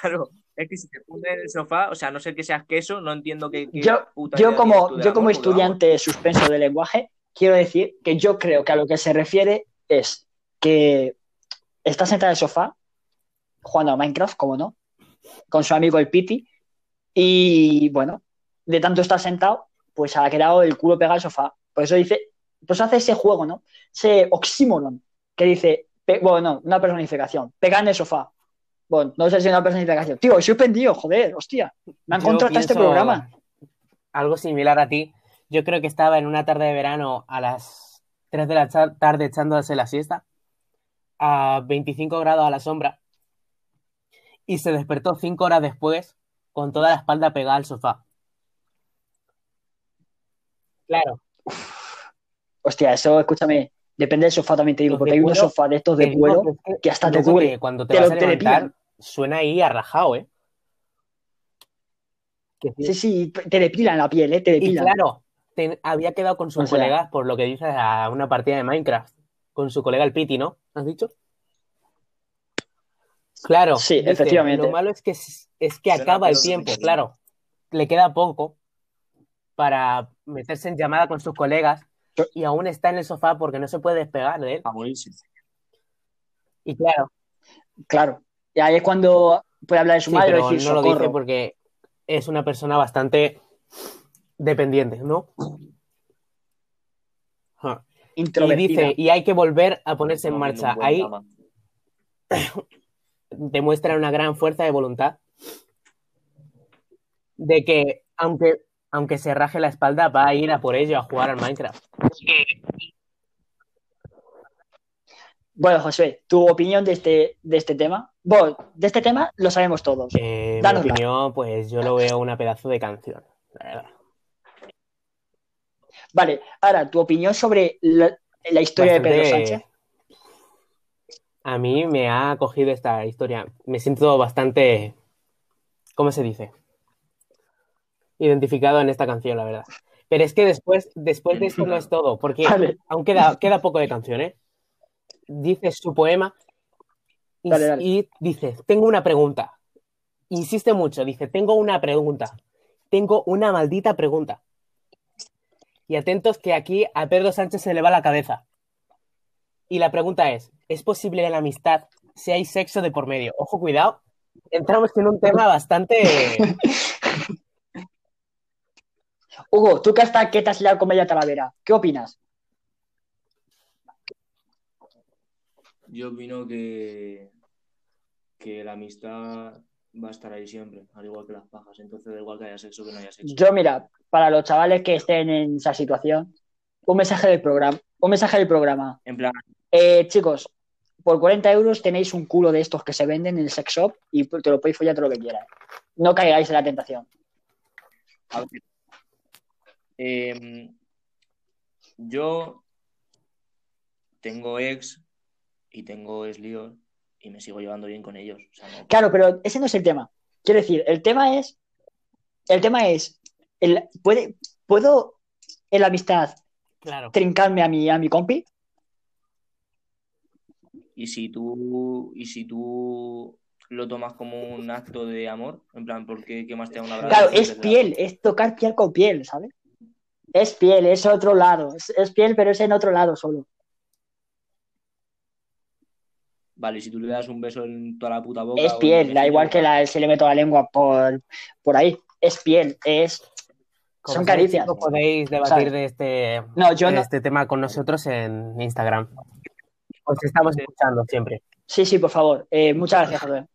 Claro. Es que si te fundes en el sofá, o sea, no ser que seas queso, no entiendo qué, qué Yo, yo como, de yo como estudiante suspenso de lenguaje, quiero decir que yo creo que a lo que se refiere es que está sentado en el sofá, jugando a Minecraft, como no, con su amigo el Piti, y bueno, de tanto estar sentado, pues ha quedado el culo pegado al sofá. Por eso dice, pues hace ese juego, ¿no? Ese oxímoron que dice, bueno, no, una personificación, pega en el sofá. Bueno, no sé si es una personificación. Tío, soy pendido, joder, hostia. Me han Yo contratado este programa. Algo similar a ti. Yo creo que estaba en una tarde de verano a las 3 de la tarde echándose la siesta, a 25 grados a la sombra, y se despertó 5 horas después con toda la espalda pegada al sofá. Claro, Hostia, eso, escúchame, depende del sofá también te digo, porque hay unos sofás de estos de cuero que hasta te que cuando te, Te vas lo- a levantar. Suena ahí arrajado, ¿eh? Que sí. Sí, sí, te depilan la piel, ¿eh? Te Y depilan. claro, te- había quedado con sus O sea- colegas, por lo que dices, a una partida de Minecraft. Con su colega el Piti, ¿no? ¿Has dicho? Claro, Sí, dice, efectivamente. Lo malo es que, es que acaba el tiempo, claro. Le queda poco para meterse en llamada con sus colegas y aún está en el sofá porque no se puede despegar de él. A morirse. Y claro, Claro. Y ahí es cuando puede hablar de su sí, madre y pero decir no lo dice porque es una persona bastante dependiente, ¿no? Y dice, y hay que volver a ponerse en marcha. Ahí <coughs> demuestra una gran fuerza de voluntad de que aunque, aunque se raje la espalda va a ir a por ello a jugar al Minecraft. Bueno, José, tu opinión de este, de este tema. Bueno, de este tema lo sabemos todos. Eh, mi opinión, pues yo lo veo una pedazo de canción. la verdad. Vale, ahora, tu opinión sobre la, la historia de Pedro Sánchez. A mí me ha cogido esta historia. Me siento bastante, ¿cómo se dice? Identificado en esta canción, la verdad. Pero es que después, después de esto no es todo, porque <laughs> Vale, aún queda, queda poco de canción, ¿eh? Dice su poema y, Dale, dale. y dice, tengo una pregunta. Insiste mucho, dice, tengo una pregunta. Tengo una maldita pregunta. Y atentos que aquí a Pedro Sánchez se le va la cabeza. Y la pregunta es, ¿es posible en la amistad si hay sexo de por medio? Ojo, cuidado. Entramos en un tema bastante... <laughs> Hugo, tú que hasta que te has liado con Media Talavera, ¿qué opinas? Yo opino que, que la amistad va a estar ahí siempre, al igual que las pajas. Entonces, da igual que haya sexo que no haya sexo. Yo, mira, para los chavales que estén en esa situación, un mensaje del programa. Un mensaje del programa. En plan, Eh, chicos, por 40 euros tenéis un culo de estos que se venden en el sex shop y te lo podéis follar todo lo que quieras. No caigáis en la tentación. a ver. Em, yo tengo ex y tengo líos y me sigo llevando bien con ellos. O sea, no- Claro, pero ese no es el tema. Quiero decir, el tema es. El tema es. El, puede, ¿Puedo en la amistad Claro. trincarme a mi, a mi compi. Y si tú, y si tú lo tomas como un acto de amor, en plan, ¿por qué, qué más te da un abrazo? Claro, es piel, es tocar piel con piel, ¿sabes? Es piel, es otro lado. Es, es piel, pero es en otro lado solo. Vale, y si tú le das un beso en toda la puta boca. Es piel, da igual que la, se le meto la lengua por, por ahí. Es piel, es. Como Son caricias. chicos, podéis debatir ¿Sabes? de este, No, yo de no. este tema con nosotros en Instagram. Os estamos escuchando siempre. Sí, sí, por favor. Eh, muchas gracias, Josué.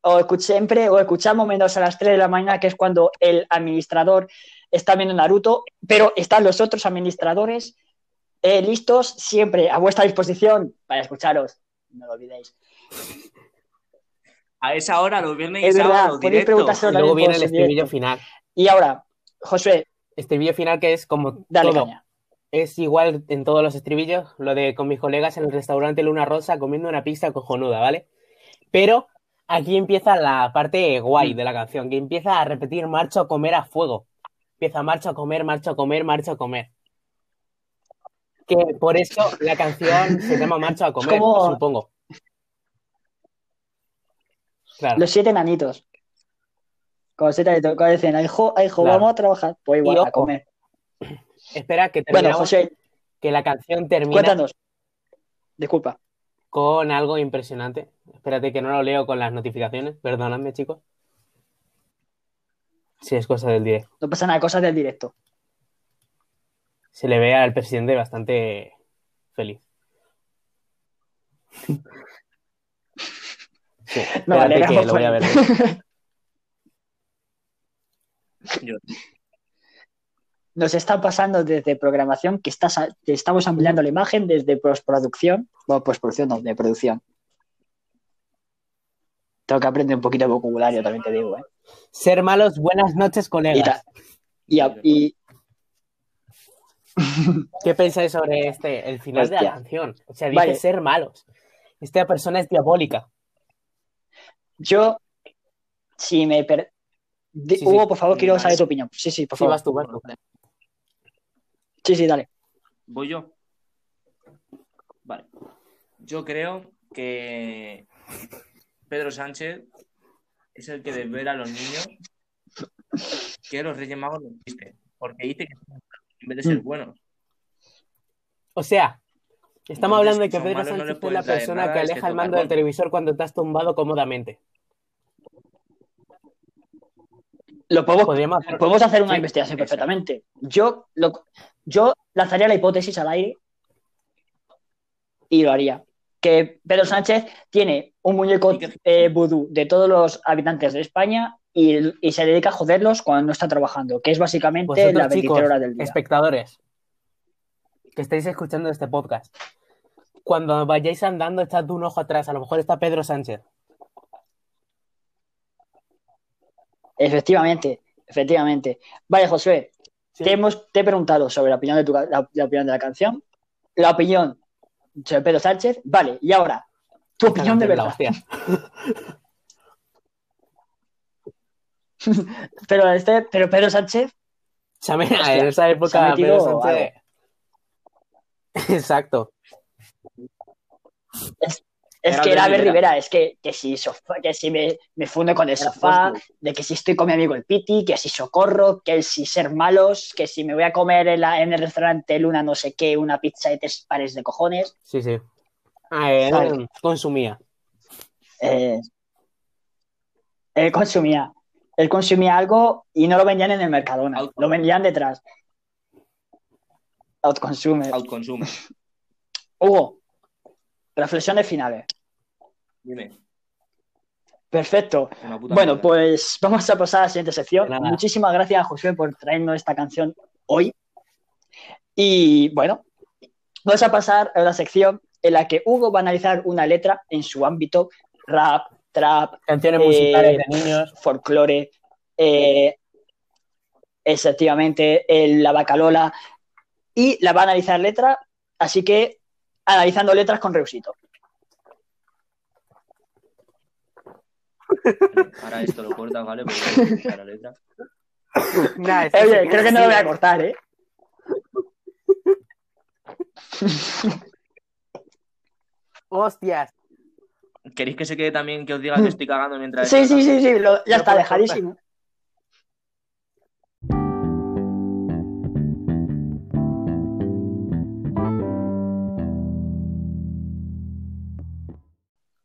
O escuch- siempre, o escuchamos menos a las 3 de la mañana, que es cuando el administrador está viendo Naruto, pero están los otros administradores eh, listos, siempre a vuestra disposición para escucharos. No lo olvidéis. A esa hora, los viernes y Es verdad, sábados, podéis directo. Y luego viene el estribillo directo. final. Y ahora, Josué, Estribillo final que es como dale todo. caña. Es igual en todos los estribillos, lo de con mis colegas en el restaurante Luna Rosa comiendo una pizza cojonuda, ¿vale? Pero aquí empieza la parte guay de la canción, que empieza a repetir marcho a comer a fuego. Empieza marcho a comer, marcho a comer, marcho a comer. Que por eso la canción se llama Marcho a comer, como- supongo. Claro. Los siete nanitos. Con siete nanitos, cuando dicen, "Ay, hijo, Claro. vamos a trabajar. Pues igual, a comer. Espera, que Bueno, terminamos, José, que la canción termina cuéntanos. Disculpa. con algo impresionante. Espérate que no lo leo con las notificaciones. Perdonadme, chicos. Sí, es cosa del directo. No pasa nada, cosas del directo. Se le ve al presidente bastante feliz. Sí, <laughs> No, que lo voy a ver. Nos está pasando desde programación que estás que estamos ampliando la imagen desde postproducción. Bueno, postproducción no, de producción. Tengo que aprender un poquito de vocabulario, también te digo, ¿eh? Ser malos, buenas noches, Y, colegas. ta- y, a- y- ¿Qué pensáis sobre este, el final de la Hostia. canción? O sea, dice Vale. ser malos. Esta persona es diabólica. yo, si me... per- Di- Sí, sí. Hugo, por favor, quiero Vale. saber tu opinión. Sí, sí, por Sí, favor. vas tú, vas tú. Sí, sí, dale. ¿Voy yo? Vale. Yo creo que Pedro Sánchez es el que desvela a los niños que los Reyes Magos no existen. Porque dice que son en vez de ser Mm. buenos. O sea, estamos Entonces, hablando de que Pedro no Sánchez es la persona nada, que es que aleja el mando del televisor cuando te has tumbado cómodamente. Lo podemos, Podríamos hacer- podemos hacer una Sí, investigación perfectamente. Yo, lo, yo lanzaría la hipótesis al aire y lo haría. Que Pedro Sánchez tiene un muñeco eh, vudú de todos los habitantes de España y, y se dedica a joderlos cuando no está trabajando, que es básicamente las 23 chicos, horas del día. espectadores, que estáis escuchando este podcast, cuando vayáis andando, echad un ojo atrás. A lo mejor está Pedro Sánchez. Efectivamente, efectivamente. Vale, Josué, Sí. te, hemos, te he preguntado sobre la opinión, de tu, la, la opinión de la canción, la opinión sobre Pedro Sánchez. Vale, y ahora, tu opinión de La verdad. <laughs> <laughs> Pero, este, pero Pedro Sánchez, Hostia, en esa se ha época metido Pedro Sánchez. <laughs> Exacto. es Era que era Albert Rivera. Es que, que si, sofá, que si me, me fundo con el sofá, de que si estoy con mi amigo el Piti, que si socorro, que si ser malos, que si me voy a comer en, la- en el restaurante Luna no sé qué, una pizza de tres pares de cojones. Sí, sí. Ah, Vale. consumía. Eh, él consumía. Él consumía algo y no lo vendían en el Mercadona, lo vendían detrás. Outconsume. Outconsume. <laughs> Hugo, reflexiones finales. Dime. Perfecto. Bueno, mierda. pues vamos a pasar a la siguiente sección. Nada. Muchísimas gracias, Josué, por traernos esta canción hoy. Y bueno, vamos a pasar a la sección en la que Hugo va a analizar una letra en su ámbito rap, trap, Canciones Eh, musicales de niños. folclore, eh, efectivamente, el- la bacalola, y la va a analizar letra, así que analizando letras con Reusito. Ahora esto lo cortas, ¿vale? Porque <laughs> voy a la letra. Nah, <laughs> Eh, oye, creo que no lo voy a cortar, ¿eh? <laughs> Hostias. ¿Queréis que se quede también que os diga que estoy cagando mientras... Sí, sí, sí, sí, lo- ya está, dejadísimo.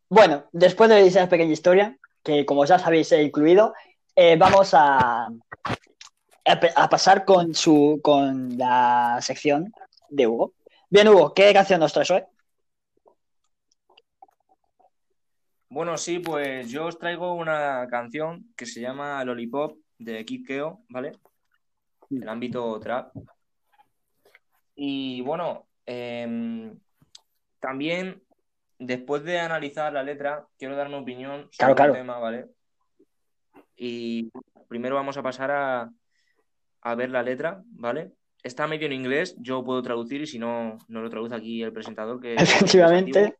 Bueno, después de esa pequeña historia, que como ya sabéis he incluido, eh, vamos a, a pasar con, su, con la sección de Hugo. Bien, Hugo, ¿qué canción nos traes hoy? Bueno, sí, pues yo os traigo una canción que se llama Lollipop de Kid Keo, ¿vale? Del ámbito trap. Y bueno, em, también después de analizar la letra, quiero dar mi opinión sobre Claro, claro. el tema, ¿vale? Y primero vamos a pasar a, a ver la letra, ¿vale? Está medio en inglés, yo puedo traducir y si no, no lo traduce aquí el presentador, que <laughs> Efectivamente.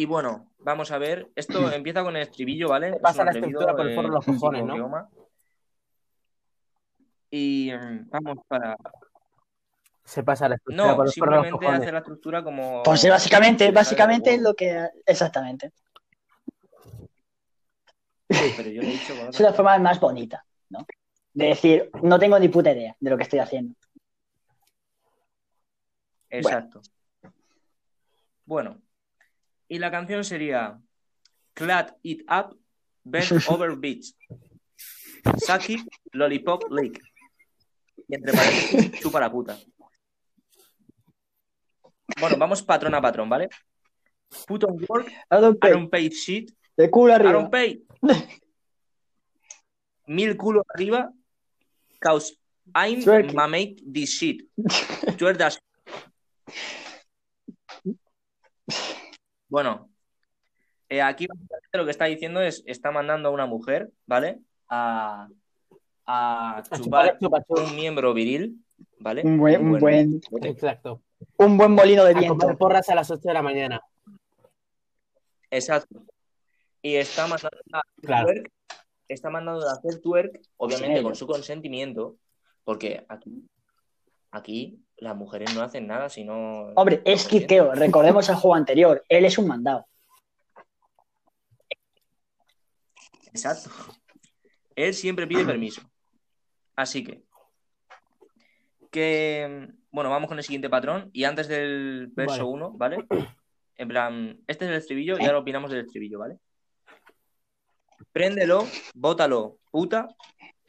Y bueno, vamos a ver. Esto <clears throat> empieza con el estribillo, ¿vale? Te pasa Es la estructura por el forro de los cojones, ¿no? Keoma. Y mm, vamos para. Se pasa la estructura No, por de los cojones. hace la estructura como. Pues sí, básicamente, básicamente es lo que... Exactamente. Pero yo lo he dicho con <laughs> Es la forma más bonita, ¿no? De decir, no tengo ni puta idea de lo que estoy haciendo. Exacto. Bueno, y la canción sería Clad It Up, Bend <laughs> Over Beach, Suck It, Lollipop Lick. Y entre paréntesis, chupa la puta. Bueno, vamos patrón a patrón, ¿vale? Put on work, I don't I pay. don't pay shit, De culo I arriba. don't pay. <laughs> Mil culos arriba, cause I'm Twerk. ma make this shit. <laughs> Twerk Bueno, eh, aquí básicamente lo que está diciendo es, está mandando a una mujer, ¿vale? A, a A chupar chupa un miembro viril, ¿vale? Un buen, un buen, Exacto. un buen molino de A comer viento. porras a las 8 de la mañana. Exacto. Y está mandando a Claro. twerk, está mandando a hacer twerk, obviamente Sí. con su consentimiento, porque aquí, aquí las mujeres no hacen nada si no. Hombre, es. Kikeo, recordemos el juego anterior. Él es un mandado. Exacto. Él siempre pide permiso. Así que, que, bueno, vamos con el siguiente patrón. Y antes del verso Vale. 1, ¿vale? En plan, este es el estribillo y ahora opinamos del estribillo, ¿vale? Préndelo, bótalo, puta,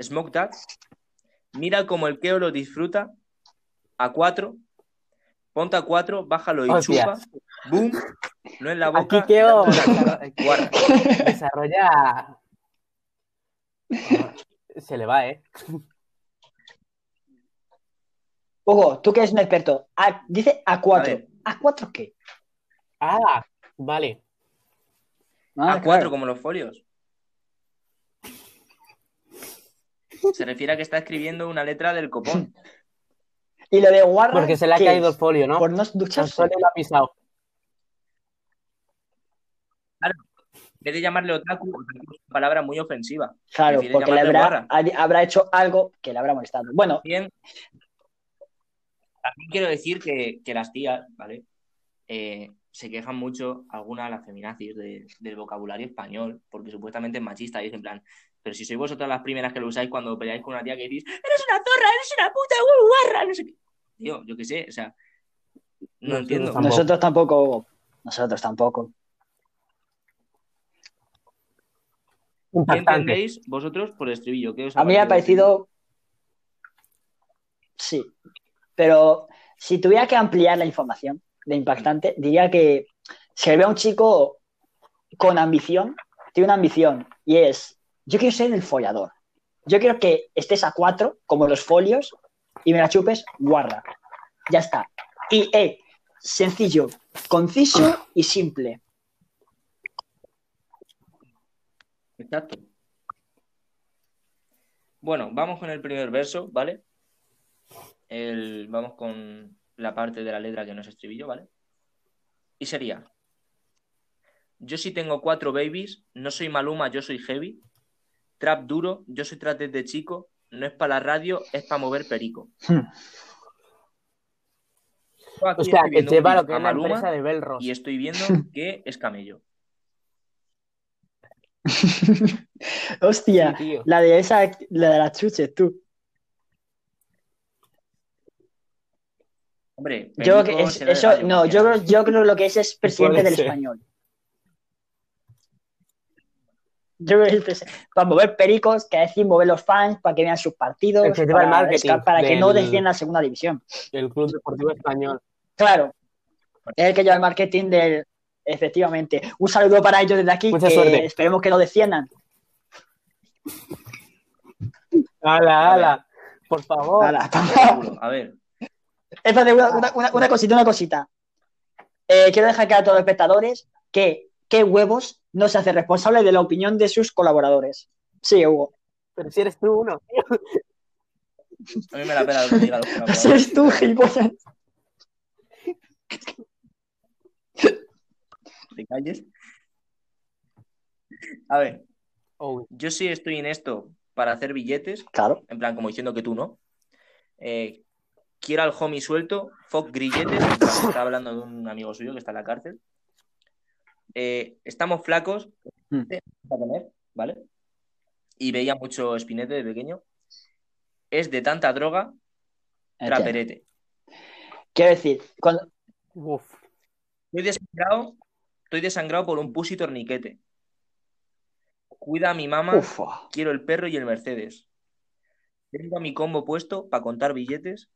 smoke that. Mira como el Keo lo disfruta. A cuatro. Ponte a cuatro, bájalo y Hostia. chupa. Boom. No en la boca. Aquí guarra. <laughs> desarrolla. Se le va, ¿eh? Hugo, tú que eres un experto. A- dice A A4. ver. ¿A4 qué? Ah, vale. Ah, A cuatro claro. como los folios. Se refiere a que está escribiendo una letra del copón. <laughs> Y lo de guarra. Porque se le ha ¿qué caído es? el folio, ¿no? Por no ducharse. folio lo ha pisado. En vez de llamarle otaku, otaku es una palabra muy ofensiva. Claro, porque le llamarle habrá, ha- habrá hecho algo que le habrá molestado. Bueno, Bien. También quiero decir que, que las tías, ¿vale? Eh, se quejan mucho, algunas las feminazis, de- del vocabulario español, porque supuestamente es machista y es en plan, pero si sois vosotras las primeras que lo usáis cuando peleáis con una tía que decís, eres una zorra, eres una puta uh, guarra, no sé qué. Tío, yo qué sé, o sea, no Nosotros entiendo. tampoco. nosotros tampoco, Hugo. Nosotros tampoco. ¿Qué Impactante. entendéis vosotros por el estribillo? ¿Qué os A mí me ha parecido. Sí. Pero si tuviera que ampliar la información de impactante, diría que se ve a un chico con ambición, tiene una ambición, y es: yo quiero ser el follador. Yo quiero que estés a cuatro, como los folios, y me la chupes guarra. Ya está. Y, eh, sencillo, conciso y simple. Exacto. Bueno, vamos con el primer verso, ¿vale? El, vamos con la parte de la letra que no es estribillo, ¿vale? Y sería, yo sí tengo cuatro babies, no soy Maluma, yo soy heavy, trap duro, yo soy trap desde chico, no es para la radio, es para mover perico. Hmm. O sea, que lleva lo que es la Maluma empresa de Belros. y estoy viendo que es camello. <laughs> Hostia, Sí, tío. la de esa, la de las chuches, tú. Hombre, Yo que es- eso, no, yo creo, yo creo lo que es es presidente del español. Yo creo que es presi- para mover pericos, que decir mover los fans, para que vean sus partidos, para, marketing esca- para que no desciendan a segunda división. El Club Deportivo Español. Claro, es el que lleva el marketing del. Efectivamente. Un saludo para ellos desde aquí, Mucha que suerte. esperemos que no desciendan. ¡Hala, hala! Por favor. Hala, Seguro. A ver, Espérate, una, una- una- una cosita, una cosita. Eh, quiero dejar claro a todos los espectadores que qué huevos no se hace responsable de la opinión de sus colaboradores. Sí, Hugo. Pero si eres tú uno. a mí me la pela lo que diga los Ese colaboradores. eres tú, gilipollas. ¿Te calles? A ver, Oh, yo sí estoy en esto para hacer billetes, Claro. en plan como diciendo que tú no. Eh, quiero al homie suelto, fuck grilletes, está hablando de un amigo suyo que está en la cárcel. Eh, estamos flacos, Mm. para comer, ¿vale? Y veía mucho espinete de pequeño. Es de tanta droga, Entiendo. traperete. Quiero decir, cuando, uf. Estoy desangrado, estoy desangrado por un pussy torniquete. Cuida a mi mamá, quiero el perro y el Mercedes. Tengo a mi combo puesto para contar billetes.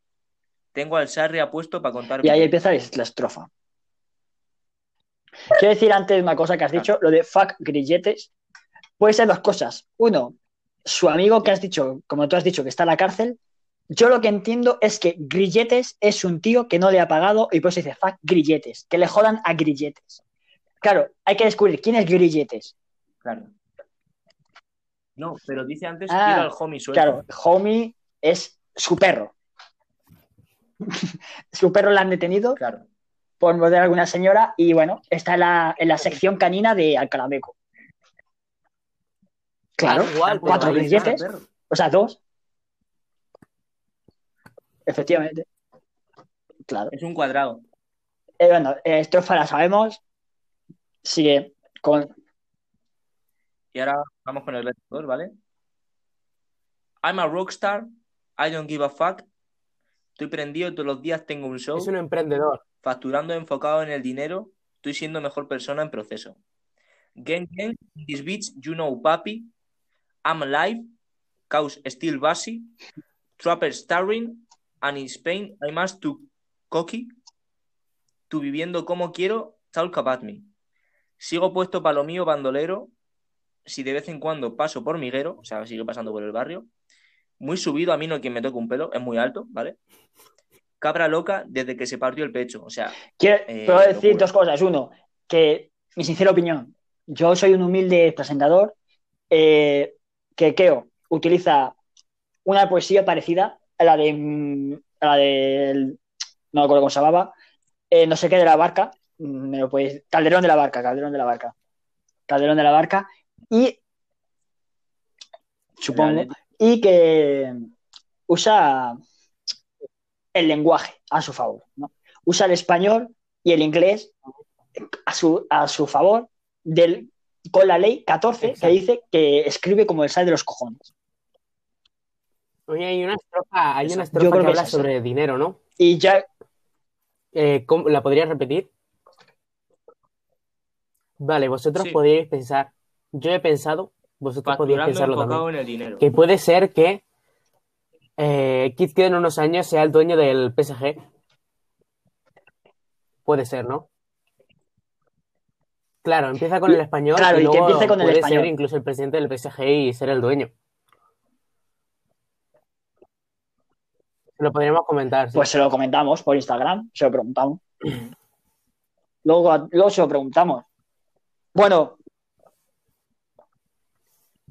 Tengo al Sarria puesto para contar y ahí billetes. empieza la estrofa. Quiero decir antes una cosa que has dicho, lo de fuck grilletes. Puede ser dos cosas. Uno, su amigo que has dicho, como tú has dicho, que está en la cárcel. Yo lo que entiendo es que Grilletes es un tío que no le ha pagado y por eso dice fuck Grilletes, que le jodan a Grilletes. Claro, hay que descubrir quién es Grilletes. Claro. No, pero dice antes Ah, quiero al homie suelto. Claro, Homie es su perro. <laughs> su perro la han detenido Claro. Por morder a alguna señora y bueno, está en la, en la sección canina de Alcalameco. Claro, Ah, igual, cuatro perro. o sea, dos. Efectivamente. Claro. Es un cuadrado. Eh, bueno, estrofa la sabemos. Sigue con. Y ahora vamos con el resto, dos, ¿vale? I'm a rockstar. I don't give a fuck. Estoy prendido todos los días, tengo un show. Es un emprendedor. Facturando enfocado en el dinero, estoy siendo mejor persona en proceso. Gang gang, this bitch, you know papi. I'm alive, cause still busy. Trapper starring, and in Spain I must to cocky. Tu viviendo como quiero, talk about me. Sigo puesto para lo mío bandolero. Si de vez en cuando paso por Miguero, o sea, sigue pasando por el barrio. Muy subido, a mí no quien me toque un pelo, es muy alto, ¿vale? Cabra loca desde que se partió el pecho, o sea, Quiero Eh, decir locura. dos cosas. Uno, que mi sincera opinión, yo soy un humilde presentador eh, que creo utiliza una poesía parecida a la de mm, a la del no me acuerdo cómo se llamaba, eh, no sé qué de la barca, mm, me lo podéis- Calderón de la barca, Calderón de la barca, Calderón de la barca y supongo y que usa el lenguaje a su favor, ¿no? Usa el español y el inglés a su, a su favor del, con la ley 14 Exacto. que dice que escribe como el sal de los cojones. Oye, hay una estrofa, hay una estrofa que que habla sobre dinero, ¿no? Y ya, Eh, ¿cómo- ¿La podrías repetir? Vale, vosotros Sí. podríais pensar, yo he pensado, vosotros podríais pensarlo también, en el dinero. que puede ser que eh, Kid en unos años sea el dueño del PSG. Puede ser, ¿no? Claro, empieza con el español Claro, y y que luego empiece con el puede español. ser incluso el presidente del PSG y ser el dueño. Lo podríamos comentar, sí. pues se lo comentamos por Instagram, se lo preguntamos. <clears throat> Luego, luego se lo preguntamos. Bueno,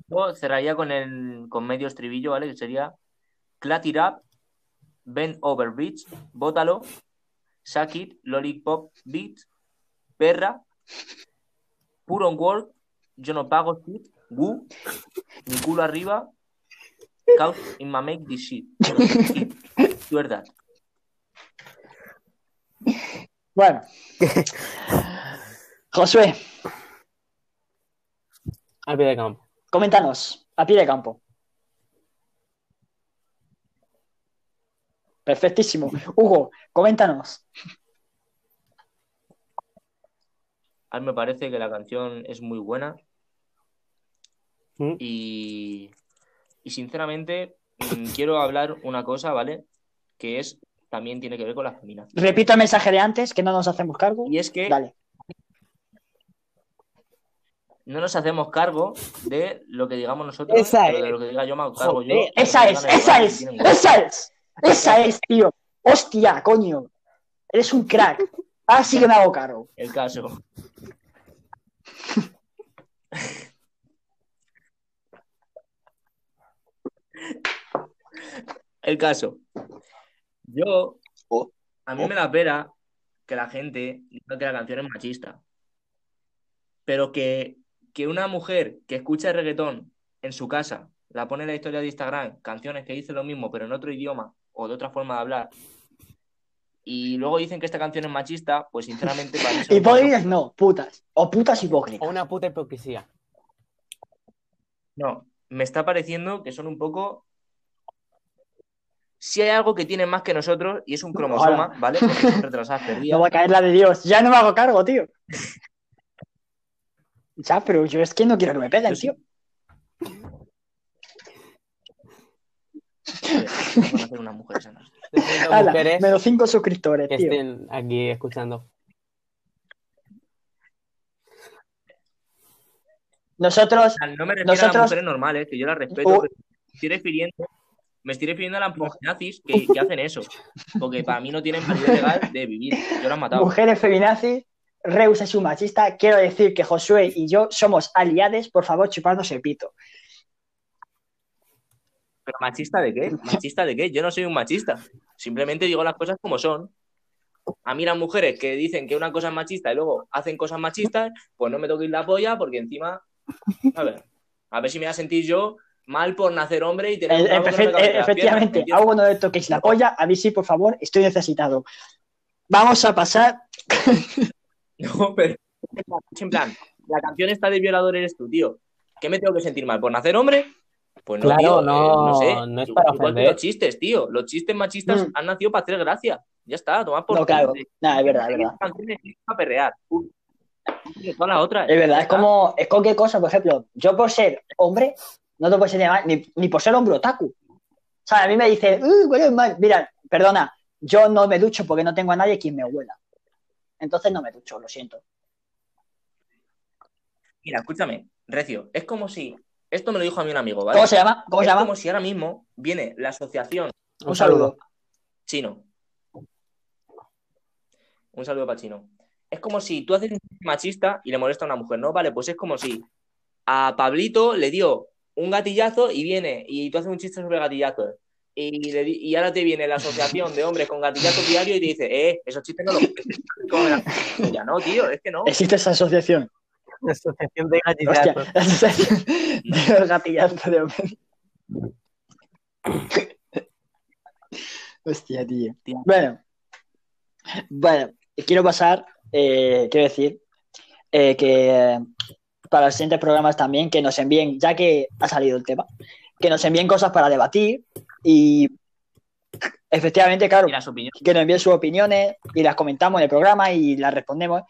Yo cerraría con el con medio estribillo, ¿vale? Que sería Clat it up, bend over bitch, bótalo, suck it, lollipop, beat, perra, puro on work, yo no pago shit, woo, mi culo arriba, couch in my make this shit. Tu verdad. Bueno. <laughs> Josué, Al pie de campo. coméntanos, a pie de campo. Perfectísimo. Hugo, coméntanos. A mí me parece que la canción es muy buena ¿Mm? y, y sinceramente mm, quiero hablar una cosa, ¿vale? Que es, también tiene que ver con las feminas. Repito el mensaje de antes, que no nos hacemos cargo. Y es que Dale. no nos hacemos cargo de lo que digamos nosotros, Esa pero de es. lo que diga yo me hago cargo yo. Esa es, esa es, esa es, esa es, tío. Hostia, coño. Eres un crack. Ahora sí que me hago cargo. El caso. El caso. Yo, a mí me da pena que la gente diga que la canción es machista. Pero que, que una mujer que escucha reggaetón en su casa, la pone en la historia de Instagram, canciones que dicen lo mismo, pero en otro idioma o de otra forma de hablar, y luego dicen que esta canción es machista, pues sinceramente para mí <laughs> Hipócritas no, putas. O putas O hipócritas. una puta hipocresía. No, me está pareciendo que son un poco. Si hay algo que tienen más que nosotros, y es un cromosoma, ¿vale? Porque son retrasadas perdidas. <laughs> No va a caer la de Dios. Ya no me hago cargo, tío. <laughs> Ya, pero yo es que no quiero que me peguen, Yo tío. A ser unas mujeres sanas. 300 Hala, mujeres menos cinco suscriptores, que tío. estén aquí escuchando. Nosotros, O sea, No me refiero a las mujeres normales, que yo las respeto, Uh. pero me estoy refiriendo, me estoy refiriendo a las nazis que, que hacen eso. Porque para mí no tienen validez legal de vivir. Yo las he matado. mujeres feminazis, Reus es un machista. Quiero decir que Josué y yo somos aliades. Por favor, chuparnos el pito. ¿Pero machista de qué? ¿Machista de qué? Yo no soy un machista. Simplemente digo las cosas como son. A mí las mujeres que dicen que una cosa es machista y luego hacen cosas machistas, pues no me toquéis la polla porque encima, a ver, a ver si me voy a sentir yo mal por nacer hombre y tener Eh, no eh, efectivamente, piernas, ¿me a? Hugo no le toquéis la polla. A mí sí, por favor, estoy necesitado. Vamos a pasar. <laughs> No, pero en plan, la canción está de violador eres tú, tío. ¿Qué me tengo que sentir mal? ¿Por nacer hombre? Pues no, Claro, tío, eh, no, no sé. no es Igual para que ofender. los chistes, tío. Los chistes machistas Mm. han nacido para hacer gracia. Ya está, tomad por No, claro. Nada, es verdad, es verdad. canciones para perrear. Uy, Todas las otras. Es verdad, es como, es cualquier cosa, por ejemplo, yo por ser hombre, no te puedes mal, ni, ni por ser hombre otaku. O sea, a mí me dicen, uy, hueles mal. Mira, perdona, yo no me ducho porque no tengo a nadie quien me huela. Entonces no me ducho, lo siento. Mira, escúchame, Recio, es como si. Esto me lo dijo a mí un amigo, ¿vale? ¿Cómo se llama? ¿Cómo se es llama? como si ahora mismo viene la asociación Un saludo. chino. Un saludo para chino. Es como si tú haces un machista y le molesta a una mujer, ¿no? Vale, pues es como si a Pablito le dio un gatillazo y viene y tú haces un chiste sobre gatillazos. Y, le y ahora te viene la asociación de hombres con gatillazos diario y te dice, eh, esos chistes no los <laughs> Ya no, tío, es que no. Existe esa asociación. Asociación de Hostia, gatillazos. la asociación de los gatillazos de hombre. Hostia, tío. Bueno, bueno, quiero pasar, eh, quiero decir eh, que eh, para los siguientes programas también que nos envíen, ya que ha salido el tema, que nos envíen cosas para debatir y efectivamente, claro, Y las opiniones. que nos envíen sus opiniones y las comentamos en el programa y las respondemos.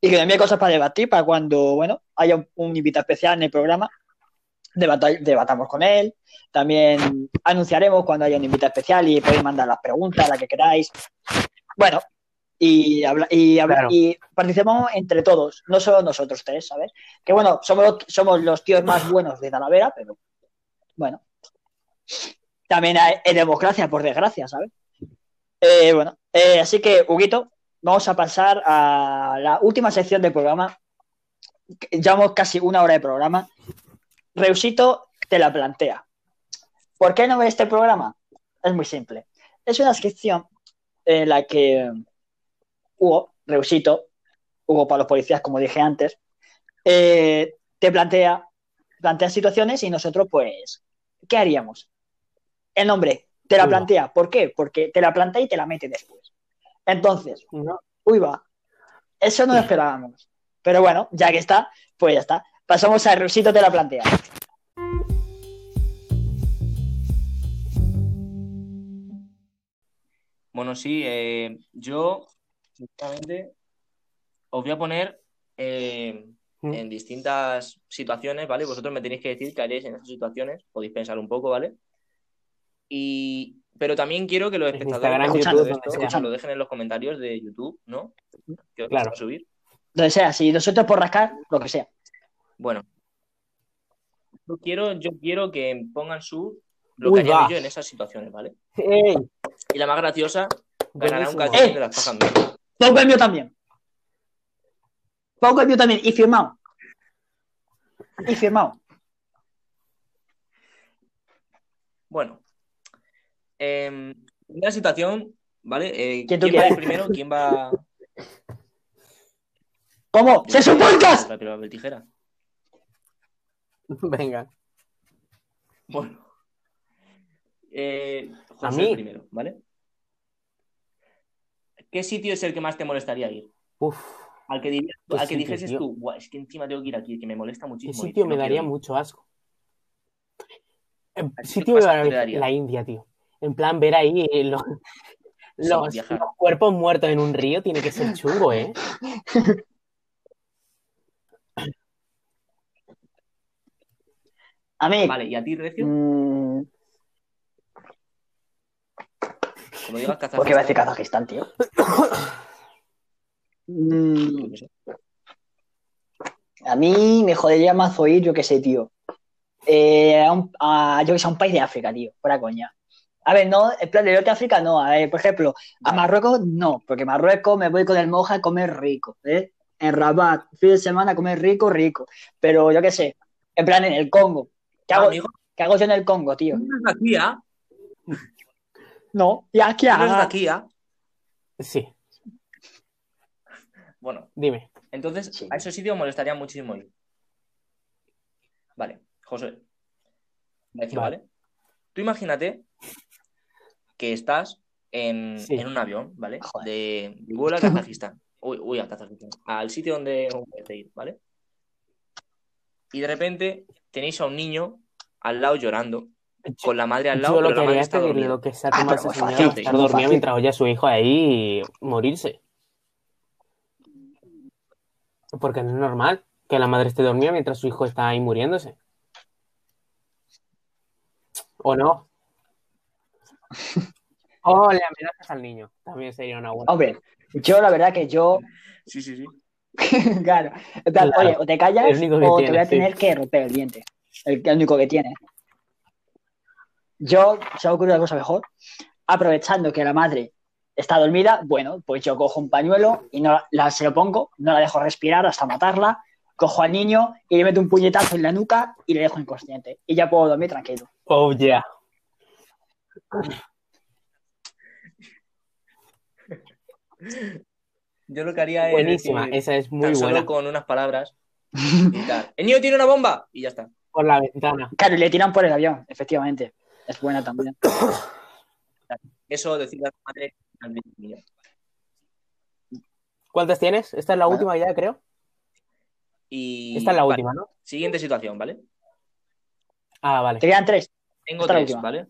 Y que nos envíen cosas para debatir para cuando, bueno, haya un, un invitado especial en el programa, debata- debatamos con él. También anunciaremos cuando haya un invitado especial y podéis mandar las preguntas, las que queráis. Bueno, y, habla- y, habla- Claro. y participamos entre todos, no solo nosotros tres, ¿sabes? Que bueno, somos, los- somos los tíos más buenos de Talavera, pero bueno. También hay, hay democracia, por desgracia, ¿sabes? Eh, bueno, eh, así que, Huguito, vamos a pasar a la última sección del programa. Llevamos casi una hora de programa. Reusito te la plantea. ¿Por qué no ver este programa? Es muy simple. Es una sección en la que Hugo, Reusito, Hugo para los policías, como dije antes, eh, te plantea, plantea situaciones y nosotros, pues, ¿qué haríamos? El nombre te la plantea. ¿Por qué? Porque te la plantea y te la mete después. Entonces, No, Uy, va. Eso no lo esperábamos. Pero bueno, ya que está, pues ya está. Pasamos a Rusito te la plantea. Bueno, sí, eh, yo, sinceramente, os voy a poner eh, en distintas situaciones, ¿vale? Vosotros me tenéis que decir qué haréis en esas situaciones, podéis pensar un poco, ¿vale? Y... Pero también quiero que los espectadores YouTube, esto, lo dejen en los comentarios de YouTube, ¿no? Que Claro. subir. Donde sea, si nosotros por rascar, lo que sea. Bueno, yo quiero, yo quiero que pongan su lo Uy, que haría yo en esas situaciones, ¿vale? ¡Ey! Y la más graciosa ganará un Buenísimo. calcetín ¡Eh! de las pajas mías. Pongo el mío también. Pongo el mío también. Y firmado. Y firmado. Bueno, em, primera situación, ¿vale? Eh, Quien tú ¿quién va a ir primero? ¿Quién va? ¿Cómo? ¡Se su podcast! Rápido, papel, tijera. <laughs> Venga. Bueno. Eh, A José mí. primero, ¿vale? ¿Qué sitio es el que más te molestaría ir? Uf, Al que, dirías- ¿Qué al que sitio, dijeses tú, "Buah, es que encima tengo que ir aquí, que me molesta ¿qué muchísimo. ir, sitio que me no daría quiero ir". mucho asco? El ¿A ti sitio qué me daría? la India, tío. En plan, ver ahí <laughs> los, Sí, los, cuerpos muertos en un río tiene que ser chungo, ¿eh? A mí. Vale, ¿y a ti, Recio? mm, Como digas ¿Por qué va a decir Kazajistán, Kazajistán, tío? Mm, sé. a mí me jodería más oír, yo qué sé, tío. Eh, a un- a- yo que sé, a un país de África, tío. Fuera coña. A ver, no, en plan de norte de África no. A ver, por ejemplo, a. Marruecos no, porque Marruecos me voy con el moja a comer rico, ¿eh? En Rabat, fin de semana a comer rico, rico. Pero yo qué sé, en plan en el Congo. ¿Qué hago, amigo, qué hago yo en el Congo, tío? no de aquí, ¿ah? No, ya Tú no eres de aquí, ¿ah? Sí, Bueno, dime. entonces Sí. a esos sitios molestaría muchísimo ir. Vale, José. ¿vale? Tú imagínate que estás en, Sí. en un avión, ¿vale? Joder. De, de vuelo a <laughs> Kazajistán. Uy, uy, a Kazajistán. Al sitio donde donde ir, ¿vale? Y de repente tenéis a un niño al lado llorando, con la madre al lado, Yo lo pero que la madre haría es está pedirle lo que Ah, pero esa muy señora fácil, estar dormida fácil. mientras oye a su hijo ahí morirse. Porque no es normal que la madre esté dormida mientras su hijo está ahí muriéndose. ¿O no? O le amenazas al niño. También sería una buena. Hombre, yo la verdad que yo, Sí, sí, sí. <laughs> claro, Claro. oye, o te callas El único que o te voy a sí. tener que romper el diente. El, el único que tiene. Yo, se me ocurre una cosa mejor. Aprovechando que la madre está dormida, bueno, pues yo cojo un pañuelo y no la, se lo pongo, no la dejo respirar hasta matarla, cojo al niño y le meto un puñetazo en la nuca y le dejo inconsciente. Y ya puedo dormir tranquilo. Oh, yeah. Yo lo que haría es Buenísima. decir, Esa es muy tan solo buena. con unas palabras y tal. El niño tiene una bomba y ya está. Por la ventana. Claro, y le tiran por el avión, efectivamente. Es buena también. Eso decirle a tu madre. ¿Cuántas tienes? Esta es la Vale. última ya, creo. Y Esta es la vale, última, ¿no? Siguiente situación, ¿vale? Ah, vale. Te quedan tres. Tengo Esta tres. ¿vale?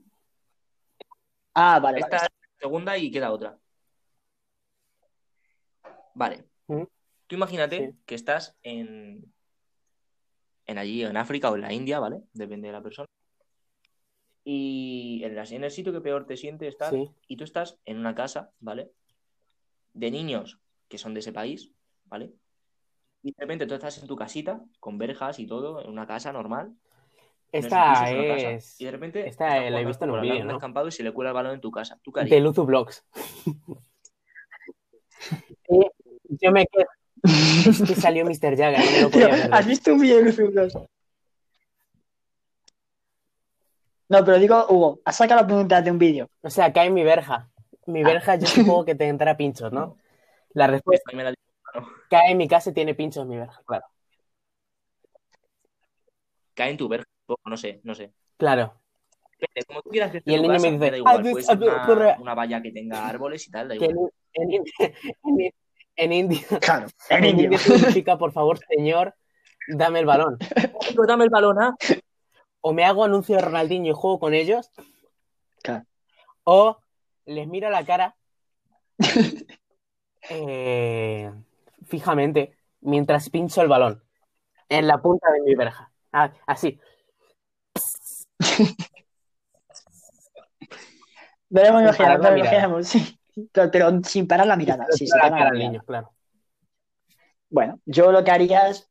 Ah, vale, Esta vale. es la segunda y queda otra. Vale. ¿Mm? Tú imagínate Sí. que estás en, en allí, en África o en la India, ¿vale? Depende de la persona. Y en, la- en el sitio que peor te sientes estar, Sí. y tú estás en una casa, ¿vale? De niños que son de ese país, ¿vale? Y de repente tú estás en tu casita, con verjas y todo, en una casa normal. No es un Esta es una casa, es Y de repente esta estás la he visto en un vídeo, ¿no? descampado y se le cuela el balón en tu casa. ¿Tú de Luzu Vlogs. Y <laughs> yo me quedo. Es que salió Mr. No lo podía <laughs> perder. ¿has visto un vídeo de Bros? No, pero digo, Hugo, has sacado la pregunta de un vídeo. O sea, cae en mi verja. Mi Ah. verja yo supongo que tendrá pinchos, ¿no? La respuesta, Ahí me la- cae en mi casa y tiene pinchos mi verja, claro. Cae en tu verja, no sé, no sé. Claro. Depende, como tú quieras que esté Y el niño casa, me dice, da igual, "Ah, puede ser una, corre". una valla que tenga árboles y tal, da Que igual. en, <laughs> en- en- en- En India, Claro, en. India significa, por favor, señor, dame el balón. Dame el balón, ¿ah? O me hago anuncio de Ronaldinho y juego con ellos, Claro. o les miro la cara <laughs> eh, fijamente mientras pincho el balón en la punta de mi verja. Ah, Así. Imaginamos, imaginamos, sí. Pero, pero sin parar la mirada. Sí, sin parar la mirada. claro. Bueno, yo lo que haría es.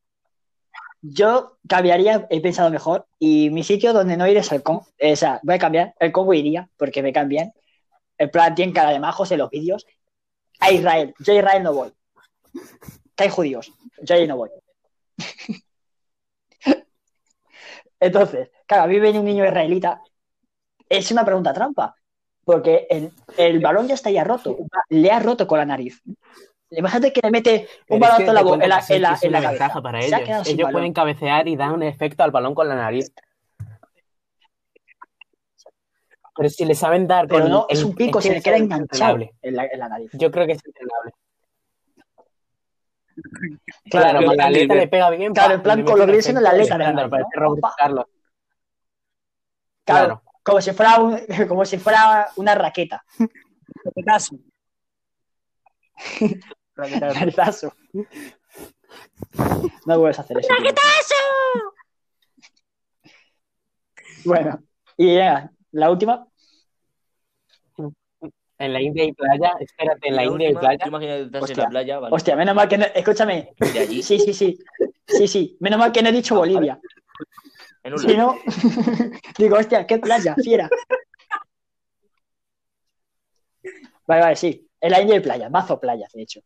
Yo cambiaría, he pensado mejor, y mi sitio donde no ir es el Congo. O sea, voy a cambiar. El Congo iría, porque me caen bien. El plan tiene cara de majos en los vídeos. A Israel. Yo a Israel no voy. Que hay judíos. Yo ahí no voy. <laughs> Entonces, claro, a mí viene un niño israelita. Es una pregunta trampa. Porque el, el balón ya está ya roto. Le ha roto con la nariz. Imagínate que le mete un que en la, te bo- cuenta en la, en la- es en la una cabeza. para ellos. Ellos balón. pueden cabecear y dar un efecto al balón con la nariz. Pero si le saben dar Pero con no, el- es un pico, se le queda enganchado entrenable. en la, en la nariz. Yo creo que es entrenable. Claro, la aleta le pega bien. Claro, en plan, que viene siendo la aleta de la estándar, nariz, parece ¿no? Roberto Pa. Carlos. Claro, Claro. como si fuera un- <laughs> como si fuera una raqueta. Raquetazo. Narizazo. No puedes hacer eso. ¡Raquetazo! Bueno, y ya, la última. En la India y playa, espérate, en la, India y última, playa. tú imagínate estás en Hostia. la playa, ¿vale? Hostia, menos mal que no. Escúchame. De allí, Sí, sí, sí. Sí, sí. Menos mal que no he dicho Bolivia. en un Si no, <laughs> digo, hostia, qué playa, fiera. Vale, vale, sí. En la India hay playa, mazo playas, de hecho.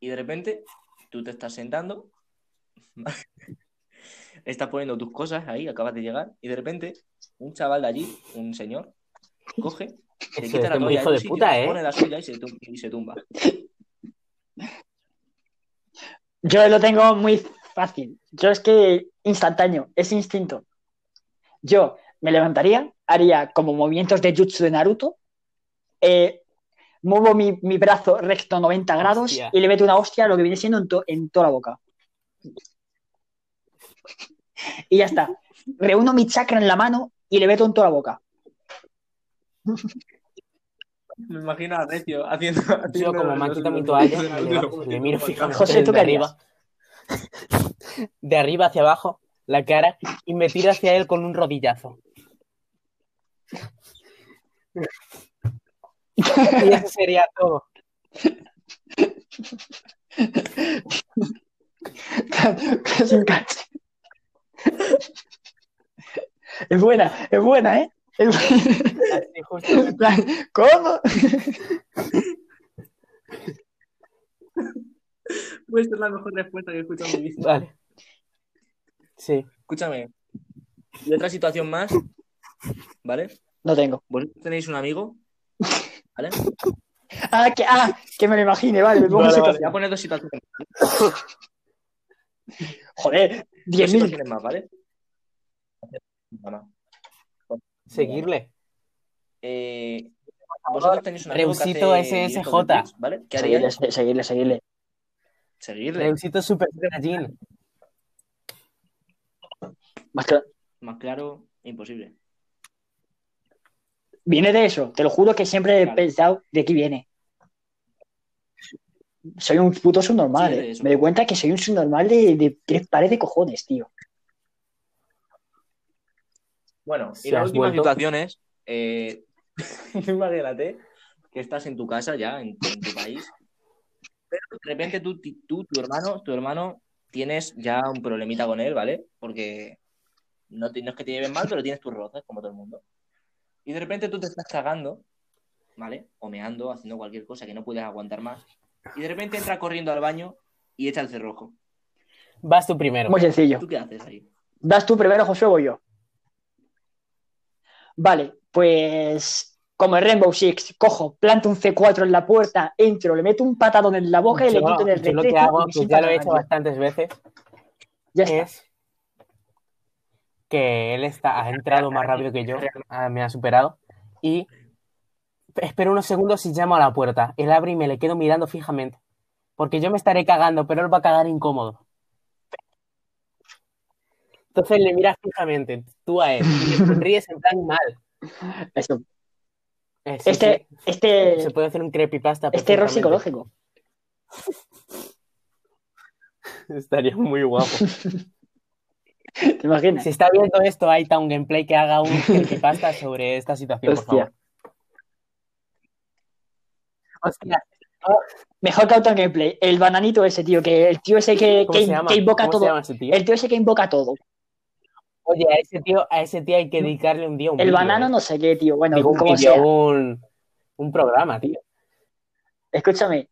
Y de repente, tú te estás sentando, <laughs> estás poniendo tus cosas ahí, acabas de llegar, y de repente, un chaval de allí, un señor, coge, te quita la toalla hijo de de un sitio, puta, ¿eh? pone la suya y se, tum- y se tumba. Yo lo tengo muy fácil. Yo es que instantáneo, es instinto. Yo me levantaría, haría como movimientos de jutsu de Naruto, eh, muevo mi, mi brazo recto 90 grados Hostia. y le meto una hostia a lo que viene siendo en, to- en toda la boca. Y ya está. Reúno mi chakra en la mano y le meto en toda la boca. Me imagino a Recio haciendo. Yo, como me han quitado mi toalla, le, miro fijamente José, ¿tú de qué arriba. De arriba hacia abajo, la cara, y me tiro hacia él con un rodillazo. Y eso sería todo. <laughs> Sin cache. <laughs> Es buena, es buena, ¿eh? Es buena. ¿Cómo? Pues esta es la mejor respuesta que he escuchado en mi vida. Vale. Sí. Escúchame. Y otra situación más, ¿vale? No tengo. Vosotros tenéis un amigo, ¿vale? Ah, que, ah, que me lo imagine, vale, me pongo en Vale, Voy a poner dos situaciones, Joder, dos 10.000. situaciones más, ¿vale? Seguirle. Eh, vosotros tenéis un amigo que Reusito hace SSJ. ¿vale? ¿Qué Seguirle, haríais? seguirle, seguirle. Seguirle. Reusito Super. Más claro. Más claro, imposible. Viene de eso, te lo juro que siempre he Claro. pensado de aquí viene. Soy un puto subnormal, Sí, eh. Me doy cuenta que soy un subnormal de, de tres pares de cojones, tío. Bueno, ¿Se y la última vuelto? situación es, eh, <laughs> imagínate que estás en tu casa ya, en, en tu país, pero de repente tú, tú, tu hermano, tu hermano, tienes ya un problemita con él, ¿vale? Porque no, te- no es que te lleven mal, pero tienes tus roces, como todo el mundo. Y de repente tú te estás cagando, ¿vale? O meando, haciendo cualquier cosa que no puedes aguantar más. Y de repente entra corriendo al baño y echa el cerrojo. Vas tú primero. Muy sencillo. ¿Tú qué haces ahí? ¿Das tú primero, Josué, o voy yo? Vale, pues como en Rainbow Six, cojo, planto un C4 en la puerta, entro, le meto un patadón en la boca y le quito el yo lo que hago, que ya lo he hecho bastantes veces, Ya está. es que él está, ha entrado más rápido que yo, <laughs> ah, me ha superado, y espero unos segundos y llamo a la puerta. Él abre y me le quedo mirando fijamente. Porque yo me estaré cagando, pero él va a cagar incómodo. Entonces le miras fijamente, tú a él, y le sonríes en plan mal. Eso. Eh, sí, Este, sí, este, se puede hacer un creepypasta. este error psicológico. <laughs> Estaría muy guapo. <laughs> ¿Te imaginas? Si está viendo esto, hay un gameplay que haga un creepypasta sobre esta situación, por favor. Hostia, Mejor que Auto Gameplay. El bananito ese, tío, que el tío ese que, invoca ¿Cómo se todo. llama ese tío? El tío ese que invoca todo. Oye, a ese tío, a ese tío hay que dedicarle un día un El banano ¿eh? no sé qué, tío. Bueno, Digo, como sea. un, un programa, tío. Escúchame.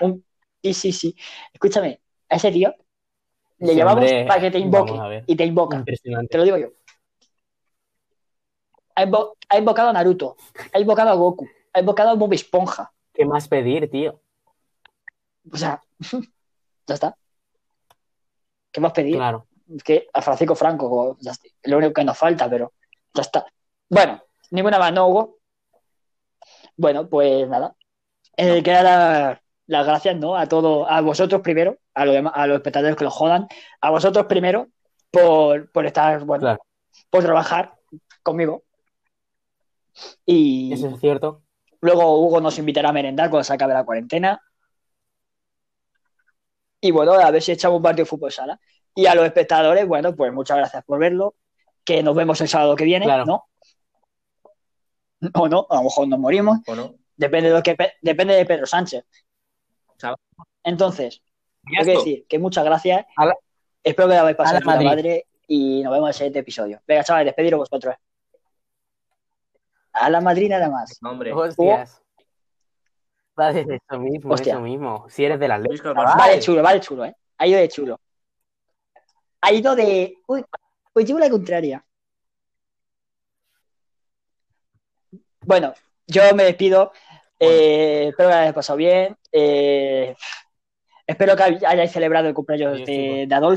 Un- Sí, sí, sí. Escúchame. A ese tío le llevamos hombre, para que te invoque. Y te invoca. Impresionante. Te lo digo yo. Ha, invo- ha invocado a Naruto. Ha invocado a Goku. Ha invocado a Bob Esponja. ¿Qué más pedir, tío? O sea, <laughs> ya está. ¿Qué más pedir? Claro. Es que a Francisco Franco, como, ya está. Es lo único que nos falta, pero ya está. Bueno, ninguna más, ¿no, Hugo? Bueno, pues nada. Eh, dar las gracias, ¿no? A todo, a vosotros primero, a, los demás- a los espectadores que lo jodan, a vosotros primero por, por estar, bueno, Claro. por trabajar conmigo. Y Eso es cierto. Luego Hugo nos invitará a merendar cuando se acabe la cuarentena. Y bueno, a ver si echamos un partido de fútbol sala. Y a los espectadores, bueno, pues muchas gracias por verlo. Que nos vemos el sábado que viene, Claro. ¿no? O no, a lo mejor nos morimos. ¿O no? Depende de lo que depende de Pedro Sánchez. Entonces, tengo que decir que muchas gracias. A la- Espero que la habéis a pasado la de puta Madrid. madre y nos vemos en el siguiente episodio. Venga, chavales, despediros vosotros. A la Madrid nada más. Hombre. Hostias. Vale, eso mismo, Hostia. eso mismo. Si eres de la ley. Vale, chulo, vale, chulo, ¿eh? Ha ido de chulo. Ha ido de. Uy, pues llevo la contraria. Bueno, yo me despido. Eh, espero que hayáis pasado bien. Eh, espero que hayáis celebrado el cumpleaños de, de Adolfo.